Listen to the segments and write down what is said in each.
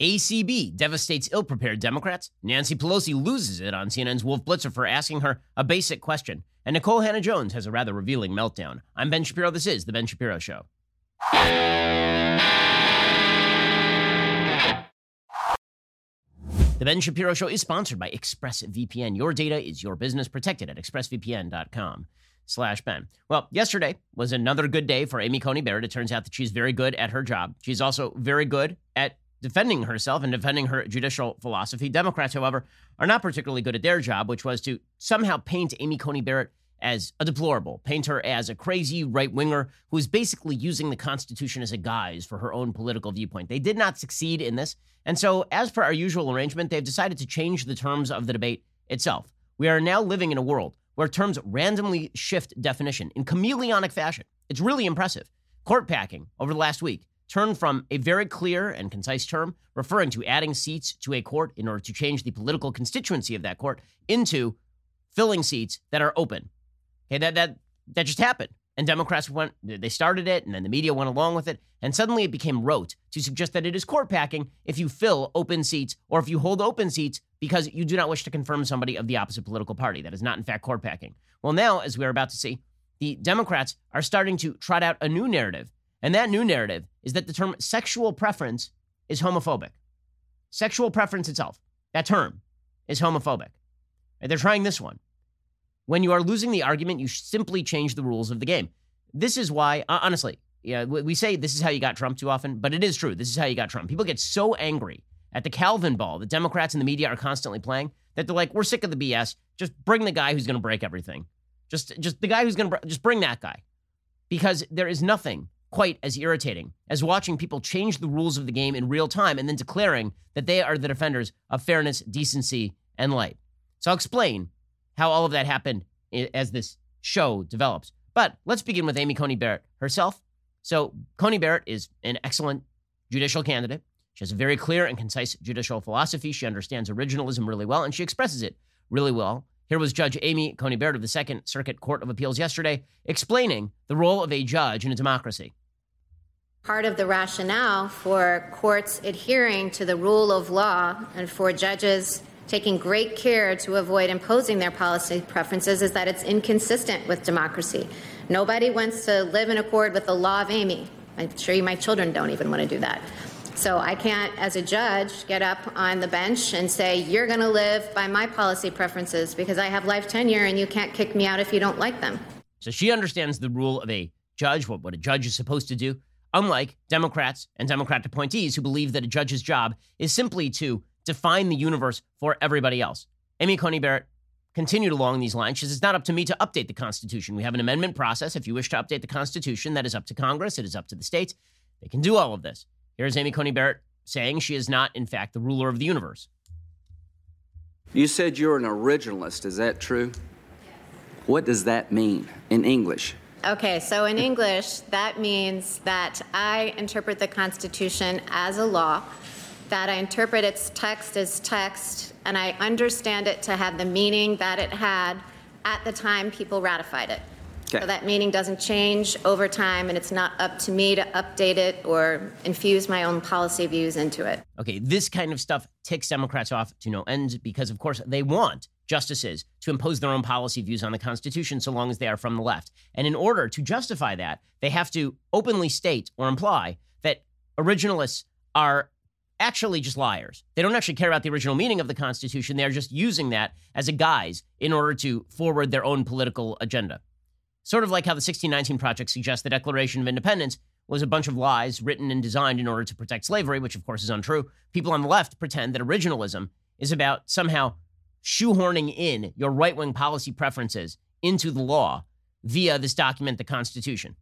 ACB devastates ill prepared Democrats. Nancy Pelosi loses it on CNN's Wolf Blitzer for asking her a basic question. And Nikole Hannah-Jones has a rather revealing meltdown. I'm Ben Shapiro. This is The Ben Shapiro Show. The Ben Shapiro Show is sponsored by ExpressVPN. Your data is your business. Protected at expressvpn.com slash Ben. Well, yesterday was another good day for Amy Coney Barrett. It turns out that she's very good at her job. She's also very good at defending herself and defending her judicial philosophy. Democrats, however, are not particularly good at their job, which was to somehow paint Amy Coney Barrett as a deplorable, paint her as a crazy right winger who is basically using the Constitution as a guise for her own political viewpoint. They did not succeed in this. And so, as per our usual arrangement, they've decided to change the terms of the debate itself. We are now living in a world where terms randomly shift definition in chameleonic fashion. It's really impressive. Court packing over the last week turned from a very clear and concise term referring to adding seats to a court in order to change the political constituency of that court into filling seats that are open. Okay, that that that just happened. And Democrats went, they started it, and then the media went along with it. And suddenly it became rote to suggest that it is court packing if you fill open seats or if you hold open seats because you do not wish to confirm somebody of the opposite political party. That is not, in fact, court packing. Well, now, as we are about to see, the Democrats are starting to trot out a new narrative and that new narrative is that the term sexual preference is homophobic. Sexual preference itself, that term, is homophobic. And they're trying this one. When you are losing the argument, you simply change the rules of the game. This is why, honestly, yeah, we say this is how you got Trump too often, but it is true. This is how you got Trump. People get so angry at the Calvin ball that Democrats and the media are constantly playing that they're like, we're sick of the BS. Just bring the guy who's going to break everything. Just, just the guy who's going to just bring that guy, because there is nothing quite as irritating as watching people change the rules of the game in real time and then declaring that they are the defenders of fairness, decency, and light. So I'll explain how all of that happened as this show develops. But let's begin with Amy Coney Barrett herself. So Coney Barrett is an excellent judicial candidate. She has a very clear and concise judicial philosophy. She understands originalism really well, and she expresses it really well here was Judge Amy Coney Barrett of the Second Circuit Court of Appeals yesterday explaining the role of a judge in a democracy. Part of the rationale for courts adhering to the rule of law and for judges taking great care to avoid imposing their policy preferences is that it's inconsistent with democracy. Nobody wants to live in accord with the law of Amy. I'm sure my children don't even want to do that. So I can't, as a judge, get up on the bench and say, you're going to live by my policy preferences because I have life tenure and you can't kick me out if you don't like them. So she understands the rule of a judge, what, what a judge is supposed to do, unlike Democrats and Democrat appointees who believe that a judge's job is simply to define the universe for everybody else. Amy Coney Barrett continued along these lines. She says, It's not up to me to update the Constitution. We have an amendment process. If you wish to update the Constitution, that is up to Congress, it is up to the states. They can do all of this. Here's Amy Coney Barrett saying she is not, in fact, the ruler of the universe. You said you're an originalist. Is that true? What does that mean in English? Okay, so in English, that means that I interpret the Constitution as a law, that I interpret its text as text, and I understand it to have the meaning that it had at the time people ratified it. Okay. So that meaning doesn't change over time, and it's not up to me to update it or infuse my own policy views into it. Okay, this kind of stuff ticks Democrats off to no end because, of course, they want justices to impose their own policy views on the Constitution so long as they are from the left. And in order to justify that, they have to openly state or imply that originalists are actually just liars. They don't actually care about the original meaning of the Constitution. They're just using that as a guise in order to forward their own political agenda. Sort of like how the 1619 Project suggests the Declaration of Independence was a bunch of lies written and designed in order to protect slavery, which of course is untrue. People on the left pretend that originalism is about somehow shoehorning in your right wing policy preferences into the law via this document, the Constitution.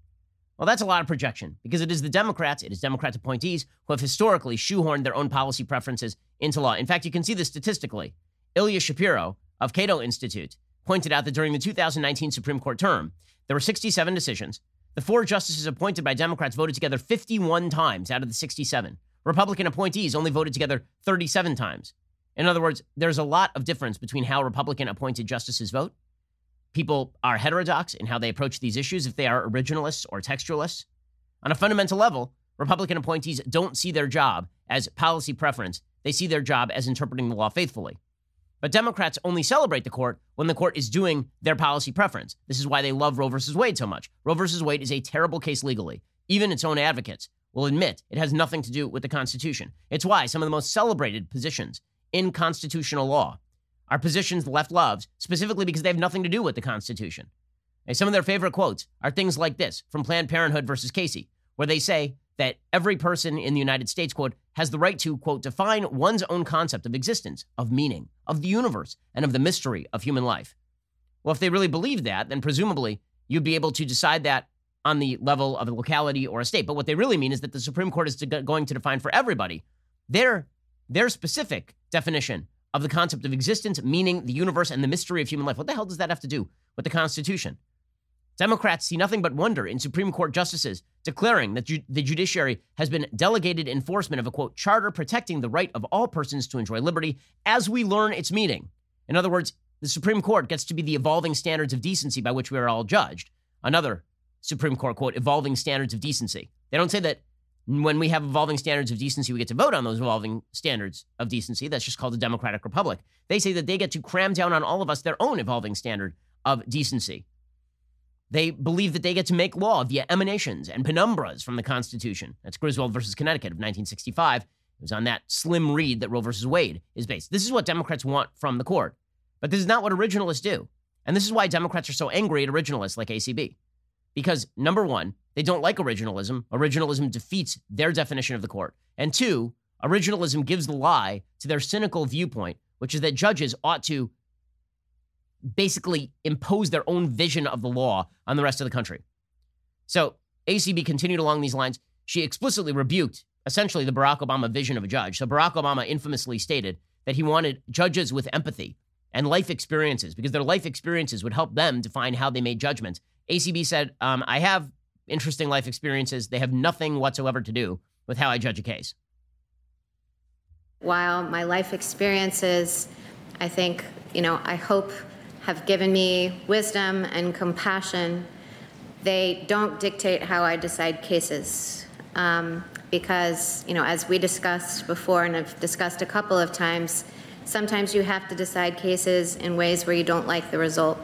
Well, that's a lot of projection because it is the Democrats, it is Democrat appointees who have historically shoehorned their own policy preferences into law. In fact, you can see this statistically. Ilya Shapiro of Cato Institute pointed out that during the 2019 Supreme Court term, there were 67 decisions. The four justices appointed by Democrats voted together 51 times out of the 67. Republican appointees only voted together 37 times. In other words, there's a lot of difference between how Republican appointed justices vote. People are heterodox in how they approach these issues if they are originalists or textualists. On a fundamental level, Republican appointees don't see their job as policy preference, they see their job as interpreting the law faithfully. But Democrats only celebrate the court when the court is doing their policy preference. This is why they love Roe versus Wade so much. Roe versus Wade is a terrible case legally. Even its own advocates will admit it has nothing to do with the Constitution. It's why some of the most celebrated positions in constitutional law are positions the left loves, specifically because they have nothing to do with the Constitution. And some of their favorite quotes are things like this from Planned Parenthood versus Casey, where they say that every person in the United States, quote, has the right to, quote, define one's own concept of existence, of meaning, of the universe, and of the mystery of human life. Well, if they really believe that, then presumably you'd be able to decide that on the level of a locality or a state. But what they really mean is that the Supreme Court is to, going to define for everybody their, their specific definition of the concept of existence, meaning, the universe, and the mystery of human life. What the hell does that have to do with the Constitution? Democrats see nothing but wonder in Supreme Court justices declaring that ju- the judiciary has been delegated enforcement of a quote charter protecting the right of all persons to enjoy liberty as we learn its meaning. In other words, the Supreme Court gets to be the evolving standards of decency by which we are all judged. Another Supreme Court quote, evolving standards of decency. They don't say that when we have evolving standards of decency, we get to vote on those evolving standards of decency. That's just called a democratic republic. They say that they get to cram down on all of us their own evolving standard of decency. They believe that they get to make law via emanations and penumbras from the Constitution. That's Griswold versus Connecticut of 1965. It was on that slim reed that Roe versus Wade is based. This is what Democrats want from the court. But this is not what originalists do. And this is why Democrats are so angry at originalists like ACB. Because number one, they don't like originalism. Originalism defeats their definition of the court. And two, originalism gives the lie to their cynical viewpoint, which is that judges ought to basically impose their own vision of the law on the rest of the country. So ACB continued along these lines. She explicitly rebuked essentially the Barack Obama vision of a judge. So Barack Obama infamously stated that he wanted judges with empathy and life experiences because their life experiences would help them define how they made judgments. ACB said, um, I have interesting life experiences. They have nothing whatsoever to do with how I judge a case. While my life experiences, I think, you know, I hope have given me wisdom and compassion, they don't dictate how I decide cases. Um, because, you know, as we discussed before and have discussed a couple of times, sometimes you have to decide cases in ways where you don't like the result.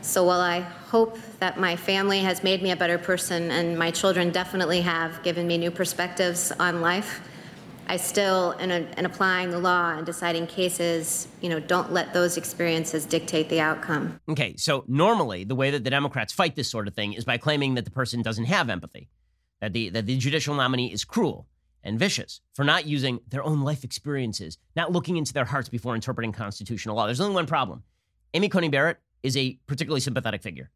So while I hope that my family has made me a better person and my children definitely have given me new perspectives on life, I still, in, a, in, applying the law and deciding cases, you know, don't let those experiences dictate the outcome. Okay, so normally the way that the Democrats fight this sort of thing is by claiming that the person doesn't have empathy, that the that the judicial nominee is cruel and vicious for not using their own life experiences, not looking into their hearts before interpreting constitutional law. There's only one problem. Amy Coney Barrett is a particularly sympathetic figure.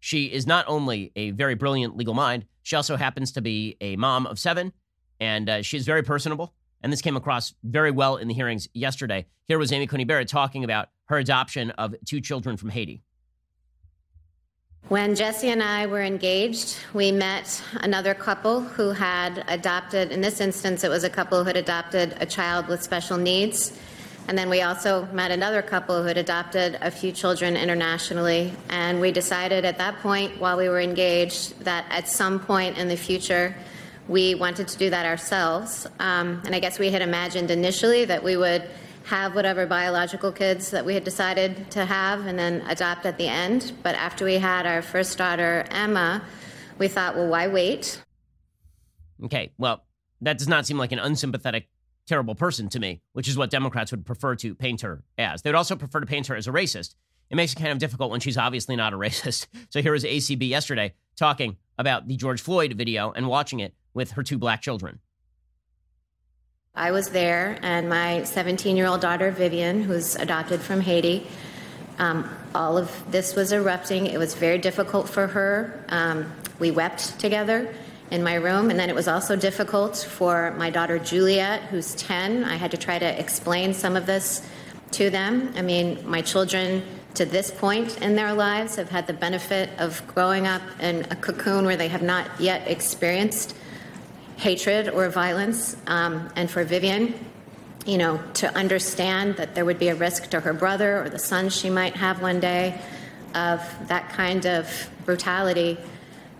She is not only a very brilliant legal mind, she also happens to be a mom of seven, and uh, she's very personable. And this came across very well in the hearings yesterday. Here was Amy Coney Barrett talking about her adoption of two children from Haiti. When Jesse and I were engaged, we met another couple who had adopted, in this instance, it was a couple who had adopted a child with special needs. And then we also met another couple who had adopted a few children internationally. And we decided at that point, while we were engaged, that at some point in the future, we wanted to do that ourselves. Um, and I guess we had imagined initially that we would have whatever biological kids that we had decided to have and then adopt at the end. But after we had our first daughter, Emma, we thought, well, why wait? Okay, well, that does not seem like an unsympathetic terrible person to me, which is what Democrats would prefer to paint her as. They would also prefer to paint her as a racist. It makes it kind of difficult when she's obviously not a racist. So here was ACB yesterday talking about the George Floyd video and watching it with her two black children. I was there, and my 17 year old daughter, Vivian, who's adopted from Haiti, um, all of this was erupting. It was very difficult for her. Um, we wept together in my room. And then it was also difficult for my daughter Juliet, who's 10. I had to try to explain some of this to them. I mean, my children to this point in their lives have had the benefit of growing up in a cocoon where they have not yet experienced hatred or violence. Um, and for Vivian, you know, to understand that there would be a risk to her brother or the son she might have one day of that kind of brutality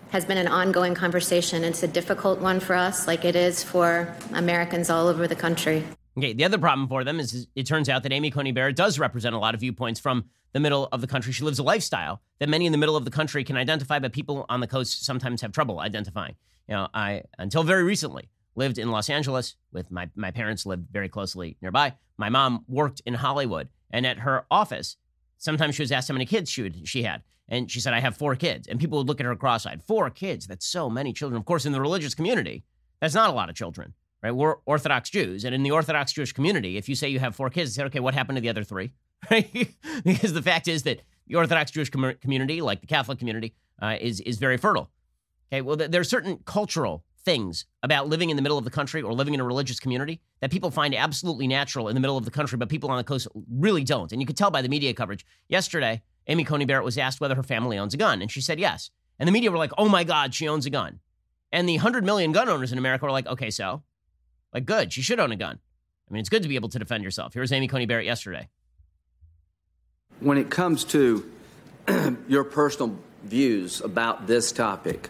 has been an ongoing conversation. It's a difficult one for us, like it is for Americans all over the country. Okay, the other problem for them is it turns out that Amy Coney Barrett does represent a lot of viewpoints from the middle of the country. She lives a lifestyle that many in the middle of the country can identify, but people on the coast sometimes have trouble identifying. You know, I until very recently lived in Los Angeles with my my parents lived very closely nearby. My mom worked in Hollywood, and at her office, sometimes she was asked how many kids she would, she had, and she said, "I have four kids," and people would look at her cross-eyed. Four kids? That's so many children. Of course, in the religious community, that's not a lot of children, right? We're Orthodox Jews, and in the Orthodox Jewish community, if you say you have four kids, they say, "Okay, what happened to the other three? Right? because the fact is that the Orthodox Jewish com- community, like the Catholic community, uh, is is very fertile. Okay, well, there are certain cultural things about living in the middle of the country or living in a religious community that people find absolutely natural in the middle of the country, but people on the coast really don't. And you could tell by the media coverage. Yesterday, Amy Coney Barrett was asked whether her family owns a gun, and she said yes. And the media were like, oh my God, she owns a gun. And the 100 million gun owners in America were like, okay, so, like, good, she should own a gun. I mean, it's good to be able to defend yourself. Here's Amy Coney Barrett yesterday. When it comes to your personal views about this topic,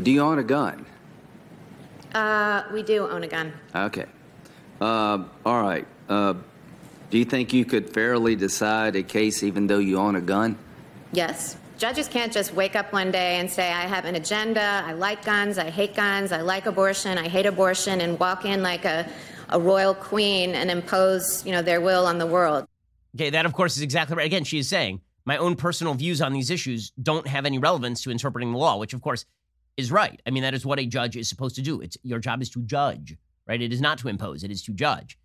do you own a gun? Uh, we do own a gun. Okay. Uh, all right. Uh, do you think you could fairly decide a case even though you own a gun? Yes. Judges can't just wake up one day and say, I have an agenda, I like guns, I hate guns, I like abortion, I hate abortion, and walk in like a, a royal queen and impose, you know, their will on the world. Okay, that of course is exactly right. Again, she is saying, my own personal views on these issues don't have any relevance to interpreting the law, which of course is right. I mean, that is what a judge is supposed to do. It's your job is to judge, right? It is not to impose, it is to judge.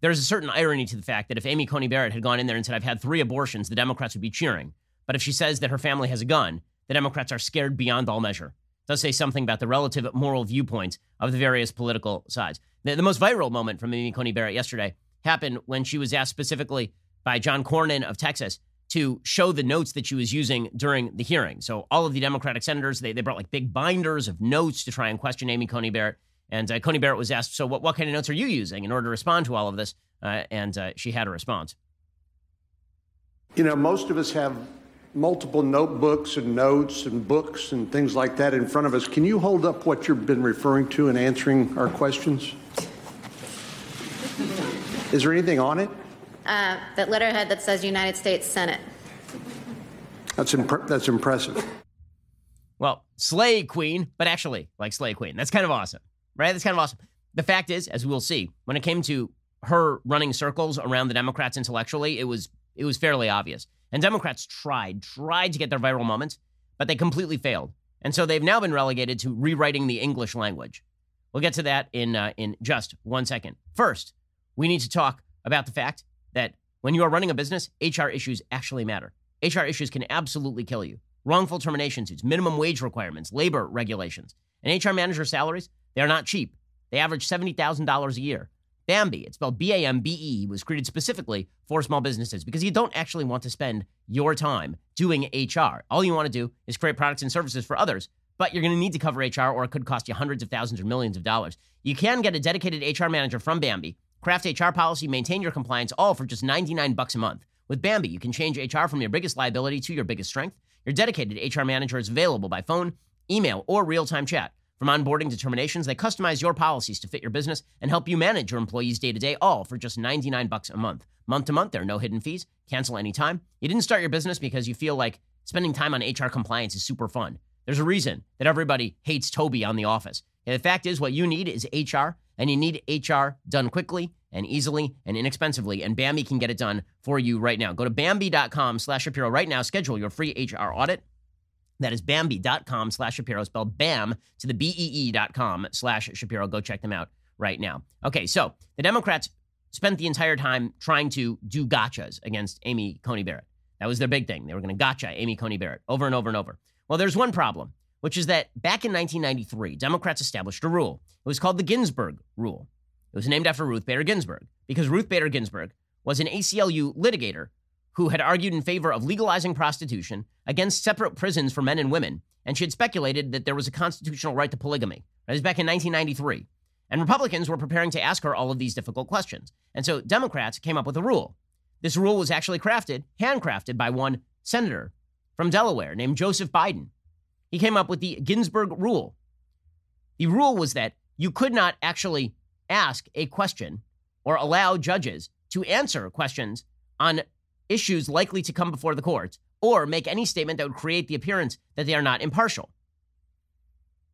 There's a certain irony to the fact that if Amy Coney Barrett had gone in there and said, I've had three abortions, the Democrats would be cheering. But if she says that her family has a gun, the Democrats are scared beyond all measure. It does say something about the relative moral viewpoints of the various political sides. The, the most viral moment from Amy Coney Barrett yesterday happened when she was asked specifically by John Cornyn of Texas to show the notes that she was using during the hearing. So all of the Democratic senators, they, they brought like big binders of notes to try and question Amy Coney Barrett. And uh, Coney Barrett was asked, so what, what kind of notes are you using in order to respond to all of this? Uh, and uh, she had a response. You know, most of us have multiple notebooks and notes and books and things like that in front of us. Can you hold up what you've been referring to in answering our questions? Is there anything on it? Uh, that letterhead that says United States Senate. That's, imp- that's impressive. Well, Slay Queen, but actually, like Slay Queen. That's kind of awesome, right? That's kind of awesome. The fact is, as we will see, when it came to her running circles around the Democrats intellectually, it was it was fairly obvious. And Democrats tried, tried to get their viral moments, but they completely failed. And so they've now been relegated to rewriting the English language. We'll get to that in uh, in just one second. First, we need to talk about the fact that when you are running a business, HR issues actually matter. HR issues can absolutely kill you. Wrongful termination suits, minimum wage requirements, labor regulations. And HR manager salaries, they are not cheap. They average $70,000 a year. Bambee, it's spelled B A M B E, was created specifically for small businesses because you don't actually want to spend your time doing HR. All you want to do is create products and services for others, but you're going to need to cover HR or it could cost you hundreds of thousands or millions of dollars. You can get a dedicated HR manager from Bambee, craft HR policy, maintain your compliance, all for just 99 bucks a month. With Bambee, you can change HR from your biggest liability to your biggest strength. Your dedicated HR manager is available by phone, email, or real time chat. From onboarding to terminations, they customize your policies to fit your business and help you manage your employees day to day, all for just 99 bucks a month. Month to month, there are no hidden fees. Cancel anytime. You didn't start your business because you feel like spending time on HR compliance is super fun. There's a reason that everybody hates Toby on The Office. And the fact is, what you need is HR, and you need HR done quickly and easily and inexpensively. And Bambee can get it done for you right now. Go to Bambee.com slash Shapiro right now. Schedule your free HR audit. That is Bambee.com slash Shapiro, spelled BAM to the B-E-E.com slash Shapiro. Go check them out right now. Okay, so the Democrats spent the entire time trying to do gotchas against Amy Coney Barrett. That was their big thing. They were going to gotcha Amy Coney Barrett over and over and over. Well, there's one problem, which is that back in 1993, Democrats established a rule. It was called the Ginsburg Rule. It was named after Ruth Bader Ginsburg because Ruth Bader Ginsburg was an ACLU litigator who had argued in favor of legalizing prostitution against separate prisons for men and women, and she had speculated that there was a constitutional right to polygamy. That was back in 1993. And Republicans were preparing to ask her all of these difficult questions. And so Democrats came up with a rule. This rule was actually crafted, handcrafted by one senator from Delaware named Joseph Biden. He came up with the Ginsburg rule. The rule was that you could not actually ask a question or allow judges to answer questions on issues likely to come before the court or make any statement that would create the appearance that they are not impartial.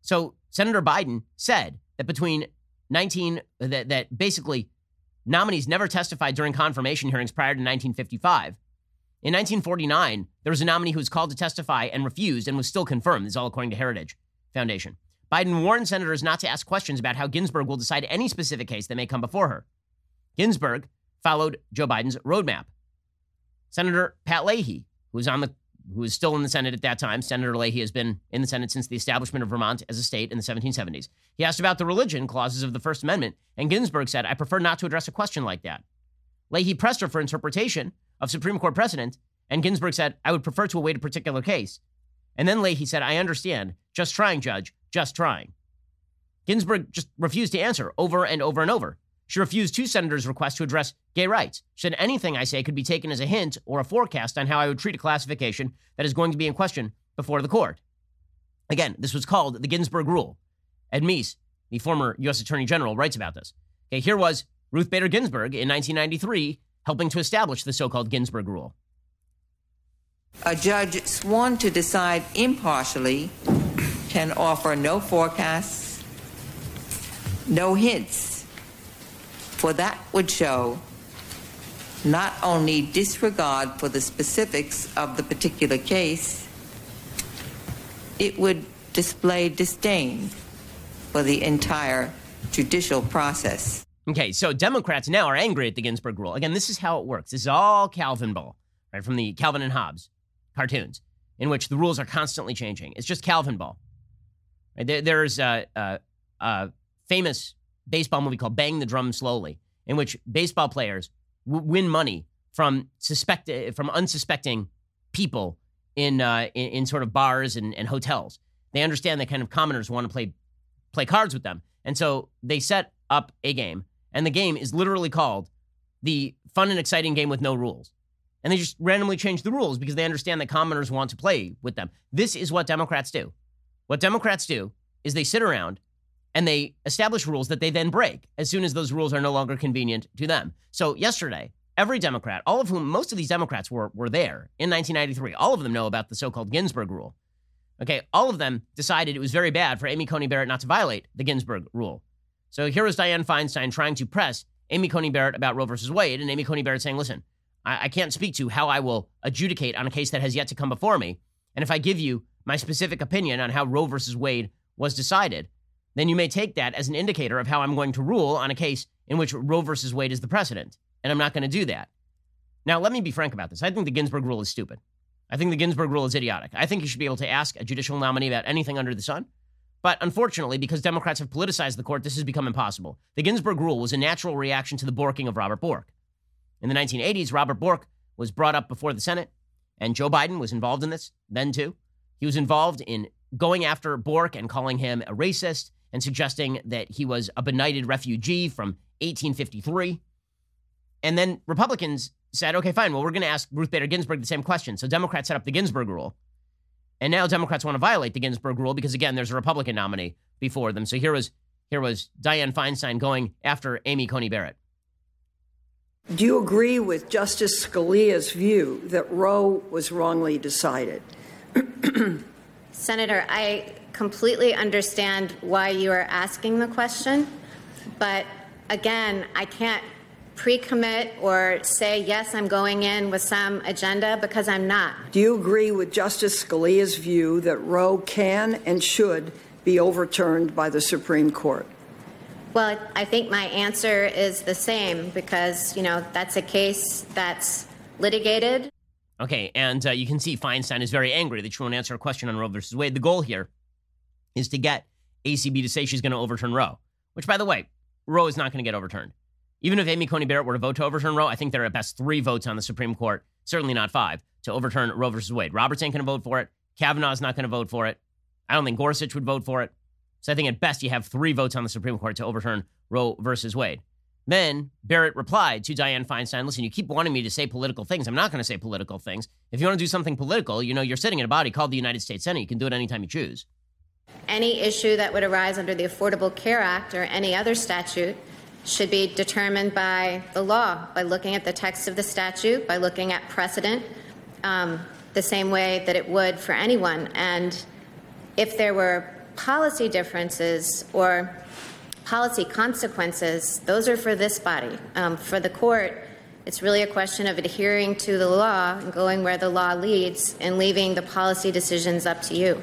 So Senator Biden said that between 19 that, that basically nominees never testified during confirmation hearings prior to 1955. In 1949, there was a nominee who was called to testify and refused and was still confirmed. This is all according to Heritage Foundation. Biden warned senators not to ask questions about how Ginsburg will decide any specific case that may come before her. Ginsburg followed Joe Biden's roadmap. Senator Pat Leahy, who was on the who was still in the Senate at that time. Senator Leahy has been in the Senate since the establishment of Vermont as a state in the 1770s. He asked about the religion clauses of the First Amendment, and Ginsburg said, I prefer not to address a question like that. Leahy pressed her for interpretation of Supreme Court precedent, and Ginsburg said, I would prefer to await a particular case. And then Leahy said, I understand. Just trying, Judge. Just trying. Ginsburg just refused to answer over and over and over. She refused two senators' requests to address gay rights. She said anything I say could be taken as a hint or a forecast on how I would treat a classification that is going to be in question before the court. Again, this was called the Ginsburg Rule. Ed Meese, the former U.S. Attorney General, writes about this. Okay, here was Ruth Bader Ginsburg in 1993 helping to establish the so called Ginsburg Rule. A judge sworn to decide impartially can offer no forecasts, no hints for that would show not only disregard for the specifics of the particular case, it would display disdain for the entire judicial process. Okay, so Democrats now are angry at the Ginsburg rule. Again, this is how it works. This is all Calvin ball, right, from the Calvin and Hobbes cartoons, in which the rules are constantly changing. It's just Calvin ball. Right? There, there's a, a, a famous baseball movie called Bang the Drum Slowly, in which baseball players w- win money from suspect from unsuspecting people in, uh, in, in sort of bars and, and hotels. They understand that kind of commoners want to play play cards with them, and so they set up a game, and the game is literally called the fun and exciting game with no rules. And they just randomly change the rules because they understand that commoners want to play with them. This is what Democrats do. What Democrats do is they sit around and they establish rules that they then break as soon as those rules are no longer convenient to them. So yesterday, every Democrat, all of whom most of these Democrats were were there in 1993, all of them know about the so-called Ginsburg rule. Okay, all of them decided it was very bad for Amy Coney Barrett not to violate the Ginsburg rule. So here was Dianne Feinstein trying to press Amy Coney Barrett about Roe versus Wade, and Amy Coney Barrett saying, "Listen, I, I can't speak to how I will adjudicate on a case that has yet to come before me, and if I give you my specific opinion on how Roe versus Wade was decided, then you may take that as an indicator of how I'm going to rule on a case in which Roe versus Wade is the precedent. And I'm not going to do that. Now, let me be frank about this. I think the Ginsburg rule is stupid. I think the Ginsburg rule is idiotic. I think you should be able to ask a judicial nominee about anything under the sun. But unfortunately, because Democrats have politicized the court, this has become impossible. The Ginsburg rule was a natural reaction to the borking of Robert Bork. In the 1980s, Robert Bork was brought up before the Senate, and Joe Biden was involved in this then too. He was involved in going after Bork and calling him a racist and suggesting that he was a benighted refugee from 1853. And then Republicans said, okay, fine, well, we're going to ask Ruth Bader Ginsburg the same question. So Democrats set up the Ginsburg rule. And now Democrats want to violate the Ginsburg rule because, again, there's a Republican nominee before them. So here was, here was Dianne Feinstein going after Amy Coney Barrett. Do you agree with Justice Scalia's view that Roe was wrongly decided? Senator, I completely understand why you are asking the question, but again, I can't pre commit or say, yes, I'm going in with some agenda because I'm not. Do you agree with Justice Scalia's view that Roe can and should be overturned by the Supreme Court? Well, I think my answer is the same because, you know, that's a case that's litigated. Okay, and uh, you can see Feinstein is very angry that she won't answer a question on Roe versus Wade. The goal here is to get ACB to say she's going to overturn Roe, which, by the way, Roe is not going to get overturned. Even if Amy Coney Barrett were to vote to overturn Roe, I think there are at best three votes on the Supreme Court, certainly not five, to overturn Roe versus Wade. Roberts ain't going to vote for it. Kavanaugh's not going to vote for it. I don't think Gorsuch would vote for it. So I think at best you have three votes on the Supreme Court to overturn Roe versus Wade. Then Barrett replied to Dianne Feinstein, listen, you keep wanting me to say political things. I'm not going to say political things. If you want to do something political, you know, you're sitting in a body called the United States Senate. You can do it anytime you choose. Any issue that would arise under the Affordable Care Act or any other statute should be determined by the law, by looking at the text of the statute, by looking at precedent, um, the same way that it would for anyone. And if there were policy differences or policy consequences, those are for this body. Um, for the court, it's really a question of adhering to the law and going where the law leads and leaving the policy decisions up to you.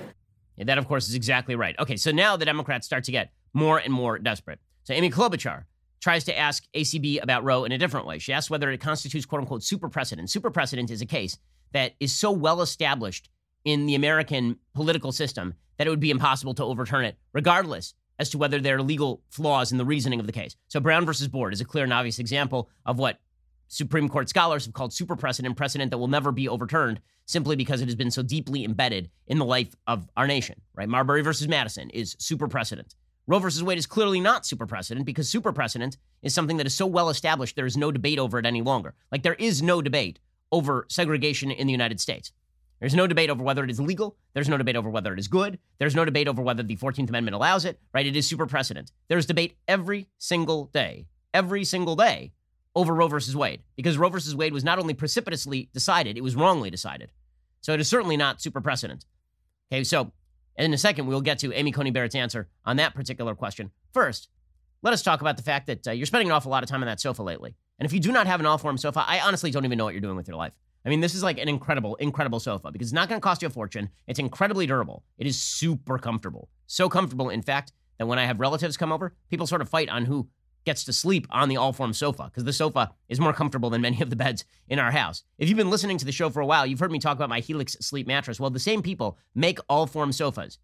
That, of course, is exactly right. Okay, so now the Democrats start to get more and more desperate. So Amy Klobuchar tries to ask ACB about Roe in a different way. She asks whether it constitutes quote unquote super precedent. Super precedent is a case that is so well established in the American political system that it would be impossible to overturn it, regardless as to whether there are legal flaws in the reasoning of the case. So Brown versus Board is a clear and obvious example of what Supreme Court scholars have called super precedent, precedent that will never be overturned simply because it has been so deeply embedded in the life of our nation, right? Marbury versus Madison is super precedent. Roe versus Wade is clearly not super precedent because super precedent is something that is so well established there is no debate over it any longer. Like there is no debate over segregation in the United States. There's no debate over whether it is legal. There's no debate over whether it is good. There's no debate over whether the 14th Amendment allows it, right? It is super precedent. There's debate every single day, every single day over Roe versus Wade because Roe versus Wade was not only precipitously decided, it was wrongly decided. So it is certainly not super precedent. Okay, so in a second, we'll get to Amy Coney Barrett's answer on that particular question. First, let us talk about the fact that uh, you're spending an awful lot of time on that sofa lately. And if you do not have an Allform sofa, I honestly don't even know what you're doing with your life. I mean, this is like an incredible, incredible sofa because it's not going to cost you a fortune. It's incredibly durable. It is super comfortable. So comfortable, in fact, that when I have relatives come over, people sort of fight on who gets to sleep on the Allform sofa because the sofa is more comfortable than many of the beds in our house. If you've been listening to the show for a while, you've heard me talk about my Helix sleep mattress. Well, the same people make Allform sofas.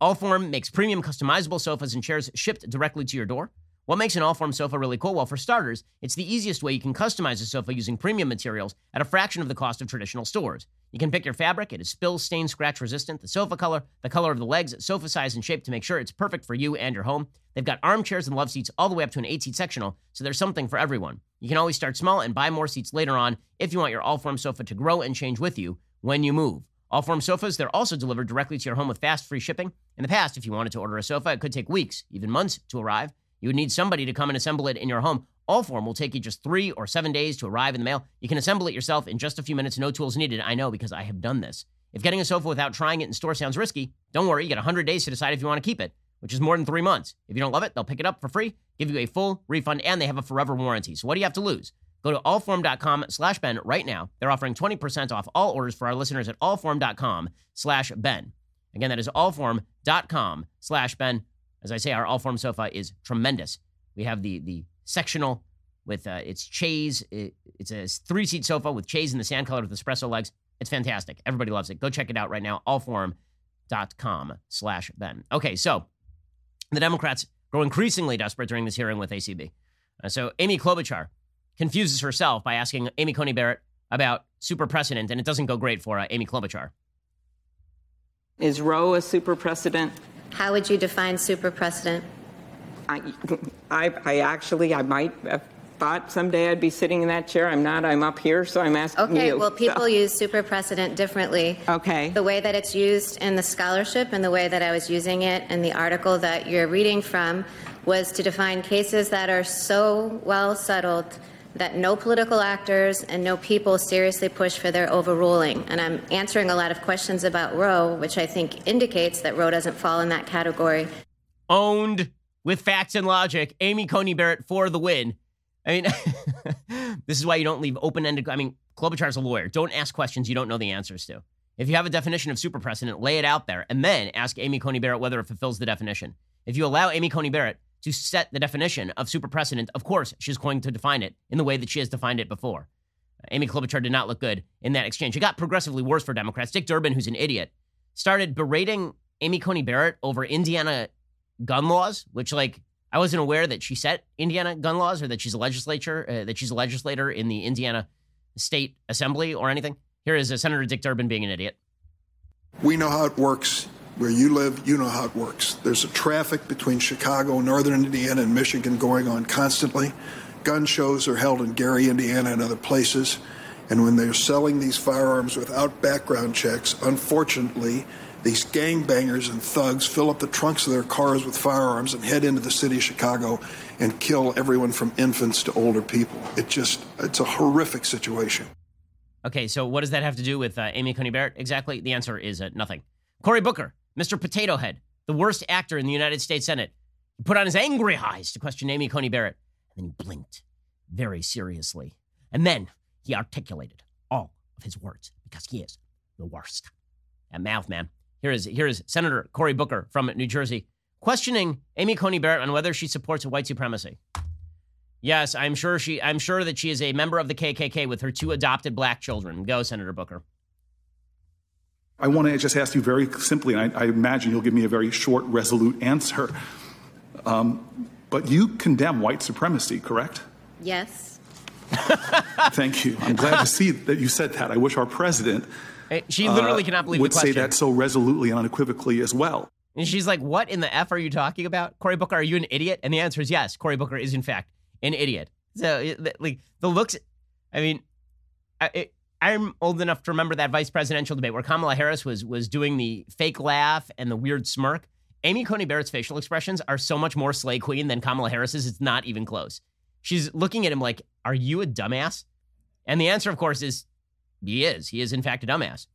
Allform makes premium customizable sofas and chairs shipped directly to your door. What makes an Allform sofa really cool? Well, for starters, it's the easiest way you can customize a sofa using premium materials at a fraction of the cost of traditional stores. You can pick your fabric, it is spill, stain, scratch resistant, the sofa color, the color of the legs, sofa size and shape to make sure it's perfect for you and your home. They've got armchairs and love seats all the way up to an eight seat sectional, so there's something for everyone. You can always start small and buy more seats later on if you want your Allform sofa to grow and change with you when you move. Allform sofas, they're also delivered directly to your home with fast, free shipping. In the past, if you wanted to order a sofa, it could take weeks, even months to arrive. You would need somebody to come and assemble it in your home. Allform will take you just three or seven days to arrive in the mail. You can assemble it yourself in just a few minutes, no tools needed. I know because I have done this. If getting a sofa without trying it in store sounds risky, don't worry. You get 100 days to decide if you want to keep it, which is more than three months. If you don't love it, they'll pick it up for free, give you a full refund, and they have a forever warranty. So what do you have to lose? Go to allform.com slash Ben right now. They're offering 20% off all orders for our listeners at allform.com slash Ben. Again, that is allform.com slash Ben. As I say, our allform sofa is tremendous. We have the the sectional with uh, its chaise. It, it's a three seat sofa with chaise in the sand color with espresso legs. It's fantastic. Everybody loves it. Go check it out right now. Allform.com slash Ben. Okay, so the Democrats grow increasingly desperate during this hearing with ACB. Uh, so Amy Klobuchar confuses herself by asking Amy Coney Barrett about super precedent, and it doesn't go great for uh, Amy Klobuchar. Is Roe a super precedent? How would you define super precedent? I, I, I actually, I might have thought someday I'd be sitting in that chair. I'm not. I'm up here, so I'm asking Okay, you. well, people So- use super precedent differently. Okay. The way that it's used in the scholarship and the way that I was using it in the article that you're reading from was to define cases that are so well settled that no political actors and no people seriously push for their overruling. And I'm answering a lot of questions about Roe, which I think indicates that Roe doesn't fall in that category. Owned with facts and logic. Amy Coney Barrett for the win. I mean, this is why you don't leave open ended. I mean, Klobuchar's a lawyer. Don't ask questions you don't know the answers to. If you have a definition of super precedent, lay it out there and then ask Amy Coney Barrett whether it fulfills the definition. If you allow Amy Coney Barrett to set the definition of super precedent, of course, she's going to define it in the way that she has defined it before. Amy Klobuchar did not look good in that exchange. It got progressively worse for Democrats. Dick Durbin, who's an idiot, started berating Amy Coney Barrett over Indiana gun laws, which like I wasn't aware that she set Indiana gun laws or that she's a legislature, uh, that she's a legislator in the Indiana State Assembly or anything. Here is uh, Senator Dick Durbin being an idiot. We know how it works Where you live, you know how it works. There's a traffic between Chicago, northern Indiana, and Michigan going on constantly. Gun shows are held in Gary, Indiana, and other places. And when they're selling these firearms without background checks, unfortunately, these gangbangers and thugs fill up the trunks of their cars with firearms and head into the city of Chicago and kill everyone from infants to older people. It just, it's a horrific situation. Okay, so what does that have to do with uh, Amy Coney Barrett exactly? The answer is uh, nothing. Cory Booker, Mr. Potato Head, the worst actor in the United States Senate, put on his angry eyes to question Amy Coney Barrett, and then he blinked very seriously. And then he articulated all of his words because he is the worst. And mouth, man. Here is, here is Senator Cory Booker from New Jersey questioning Amy Coney Barrett on whether she supports white supremacy. Yes, I'm sure she I'm sure that she is a member of the KKK with her two adopted black children. Go, Senator Booker. I want to just ask you very simply, and I, I imagine you'll give me a very short, resolute answer. Um, but you condemn white supremacy, correct? Yes. Thank you. I'm glad to see that you said that. I wish our president she literally uh, cannot believe would say that so resolutely and unequivocally as well. And she's like, "What in the f are you talking about, Cory Booker? Are you an idiot?" And the answer is yes. Cory Booker is in fact an idiot. So like the looks, I mean, I, I'm old enough to remember that vice presidential debate where Kamala Harris was was doing the fake laugh and the weird smirk. Amy Coney Barrett's facial expressions are so much more slay queen than Kamala Harris's. It's not even close. She's looking at him like, "Are you a dumbass?" And the answer, of course, is he is. He is, in fact, a dumbass.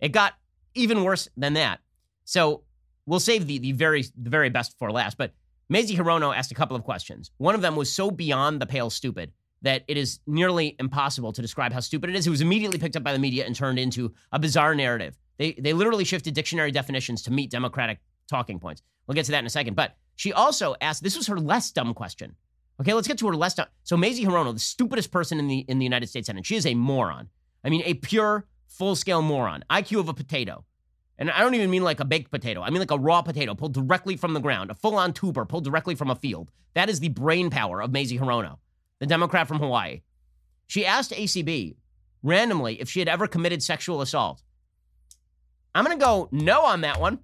It got even worse than that. So we'll save the, the very the very best for last. But Mazie Hirono asked a couple of questions. One of them was so beyond the pale stupid that it is nearly impossible to describe how stupid it is. It was immediately picked up by the media and turned into a bizarre narrative. They they literally shifted dictionary definitions to meet democratic talking points. We'll get to that in a second. But she also asked, this was her less dumb question. Okay, let's get to her less dumb. So Mazie Hirono, the stupidest person in the in the United States Senate, she is a moron. I mean, a pure, full scale moron. IQ of a potato. And I don't even mean like a baked potato. I mean like a raw potato pulled directly from the ground, a full on tuber pulled directly from a field. That is the brain power of Mazie Hirono, the Democrat from Hawaii. She asked ACB randomly if she had ever committed sexual assault. I'm going to go no on that one.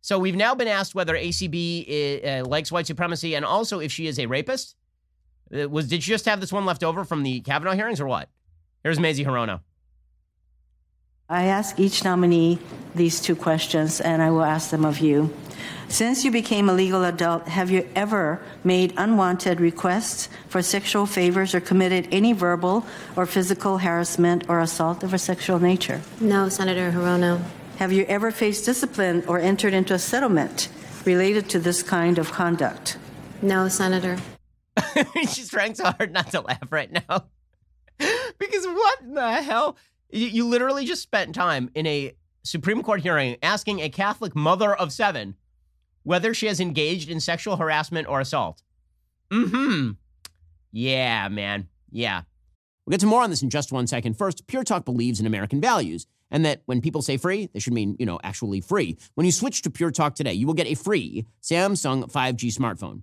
So we've now been asked whether ACB is, uh, likes white supremacy and also if she is a rapist. Uh, was did she just have this one left over from the Kavanaugh hearings or what? Here's Mazie Hirono. I ask each nominee these two questions, and I will ask them of you. Since you became a legal adult, have you ever made unwanted requests for sexual favors or committed any verbal or physical harassment or assault of a sexual nature? No, Senator Hirono. Have you ever faced discipline or entered into a settlement related to this kind of conduct? No, Senator. She's trying so hard not to laugh right now. because what in the hell? You, you literally just spent time in a Supreme Court hearing asking a Catholic mother of seven whether she has engaged in sexual harassment or assault. Mm hmm. Yeah, man. Yeah. We'll get to more on this in just one second. First, Pure Talk believes in American values and that when people say free, they should mean, you know, actually free. When you switch to Pure Talk today, you will get a free Samsung 5G smartphone.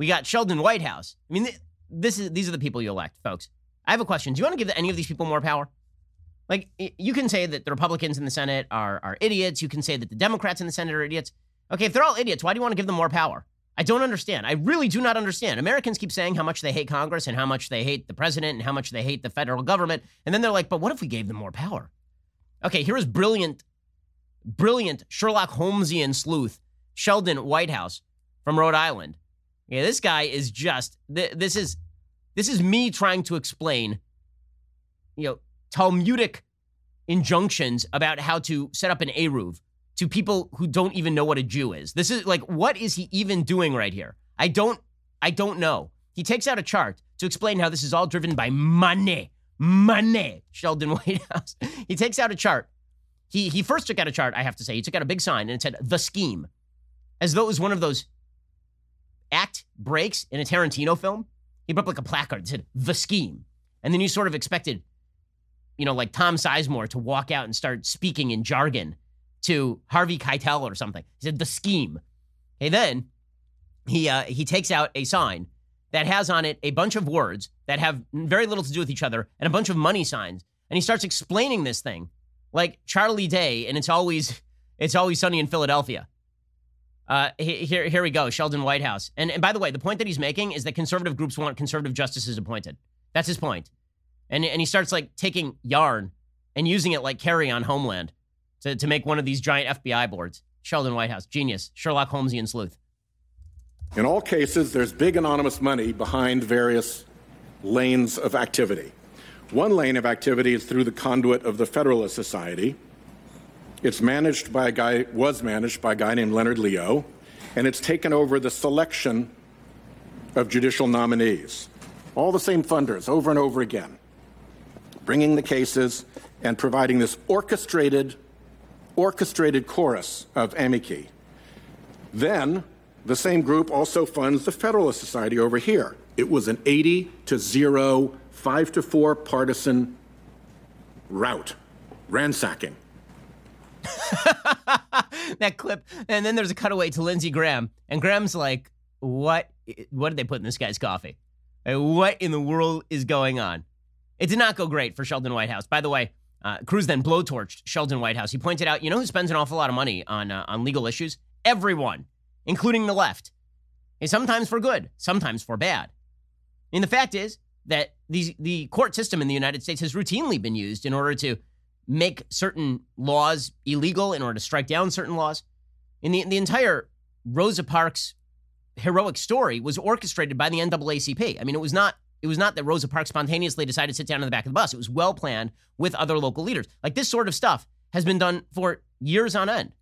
we got Sheldon Whitehouse. I mean, this is these are the people you elect, folks. I have a question. Do you want to give any of these people more power? Like, you can say that the Republicans in the Senate are, are idiots. You can say that the Democrats in the Senate are idiots. Okay, if they're all idiots, why do you want to give them more power? I don't understand. I really do not understand. Americans keep saying how much they hate Congress and how much they hate the president and how much they hate the federal government. And then they're like, but what if we gave them more power? Okay, here is brilliant, brilliant Sherlock Holmesian sleuth Sheldon Whitehouse from Rhode Island. Yeah, this guy is just this is this is me trying to explain you know, Talmudic injunctions about how to set up an Eruv to people who don't even know what a Jew is. This is like, what is he even doing right here? I don't, I don't know. He takes out a chart to explain how this is all driven by money, money. Sheldon Whitehouse. He takes out a chart. He he first took out a chart. I have to say, he took out a big sign and it said the scheme, as though it was one of those act breaks in a Tarantino film. He put up like a placard that said the scheme, and then you sort of expected, you know, like Tom Sizemore to walk out and start speaking in jargon to Harvey Keitel or something. He said the scheme. Hey, then he uh, he takes out a sign that has on it a bunch of words that have very little to do with each other and a bunch of money signs, and he starts explaining this thing like Charlie Day, and it's always it's always sunny in Philadelphia. Uh, here, here we go, Sheldon Whitehouse. And, and by the way, the point that he's making is that conservative groups want conservative justices appointed. That's his point. And, and he starts like taking yarn and using it like Carrie on Homeland to, to make one of these giant FBI boards. Sheldon Whitehouse, genius, Sherlock Holmesian sleuth. In all cases, there's big anonymous money behind various lanes of activity. One lane of activity is through the conduit of the Federalist Society. It's managed by a guy, was managed by a guy named Leonard Leo, and it's taken over the selection of judicial nominees. All the same funders over and over again, bringing the cases and providing this orchestrated, orchestrated chorus of amici. Then the same group also funds the Federalist Society over here. It was an 80 to 0, 5 to 4 partisan rout, ransacking. that clip, and then there's a cutaway to Lindsey Graham, and Graham's like, "What? What did they put in this guy's coffee? What in the world is going on?" It did not go great for Sheldon Whitehouse. By the way, uh, Cruz then blowtorched Sheldon Whitehouse. He pointed out, you know who spends an awful lot of money on uh, on legal issues? Everyone including the left. And sometimes for good, sometimes for bad. And the fact is that the, the court system in the United States has routinely been used in order to make certain laws illegal, in order to strike down certain laws. And the, the entire Rosa Parks heroic story was orchestrated by the NAACP. I mean, it was not it was not that Rosa Parks spontaneously decided to sit down in the back of the bus. It was well planned with other local leaders. Like this sort of stuff has been done for years on end.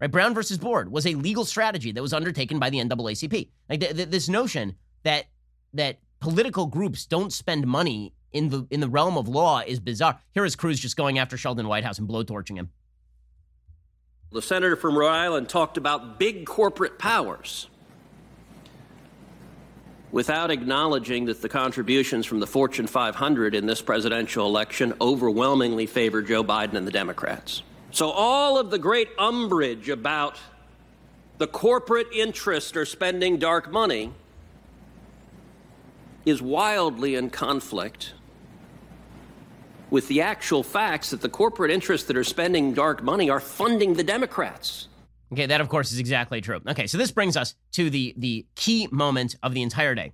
Right? Brown versus Board was a legal strategy that was undertaken by the NAACP. Like th- th- this notion that that political groups don't spend money in the in the realm of law is bizarre. Here is Cruz just going after Sheldon Whitehouse and blowtorching him. The senator from Rhode Island talked about big corporate powers without acknowledging that the contributions from the Fortune 500 in this presidential election overwhelmingly favor Joe Biden and the Democrats. So, all of the great umbrage about the corporate interest or spending dark money is wildly in conflict with the actual facts that the corporate interests that are spending dark money are funding the Democrats. Okay, that of course is exactly true. Okay, so this brings us to the the key moment of the entire day.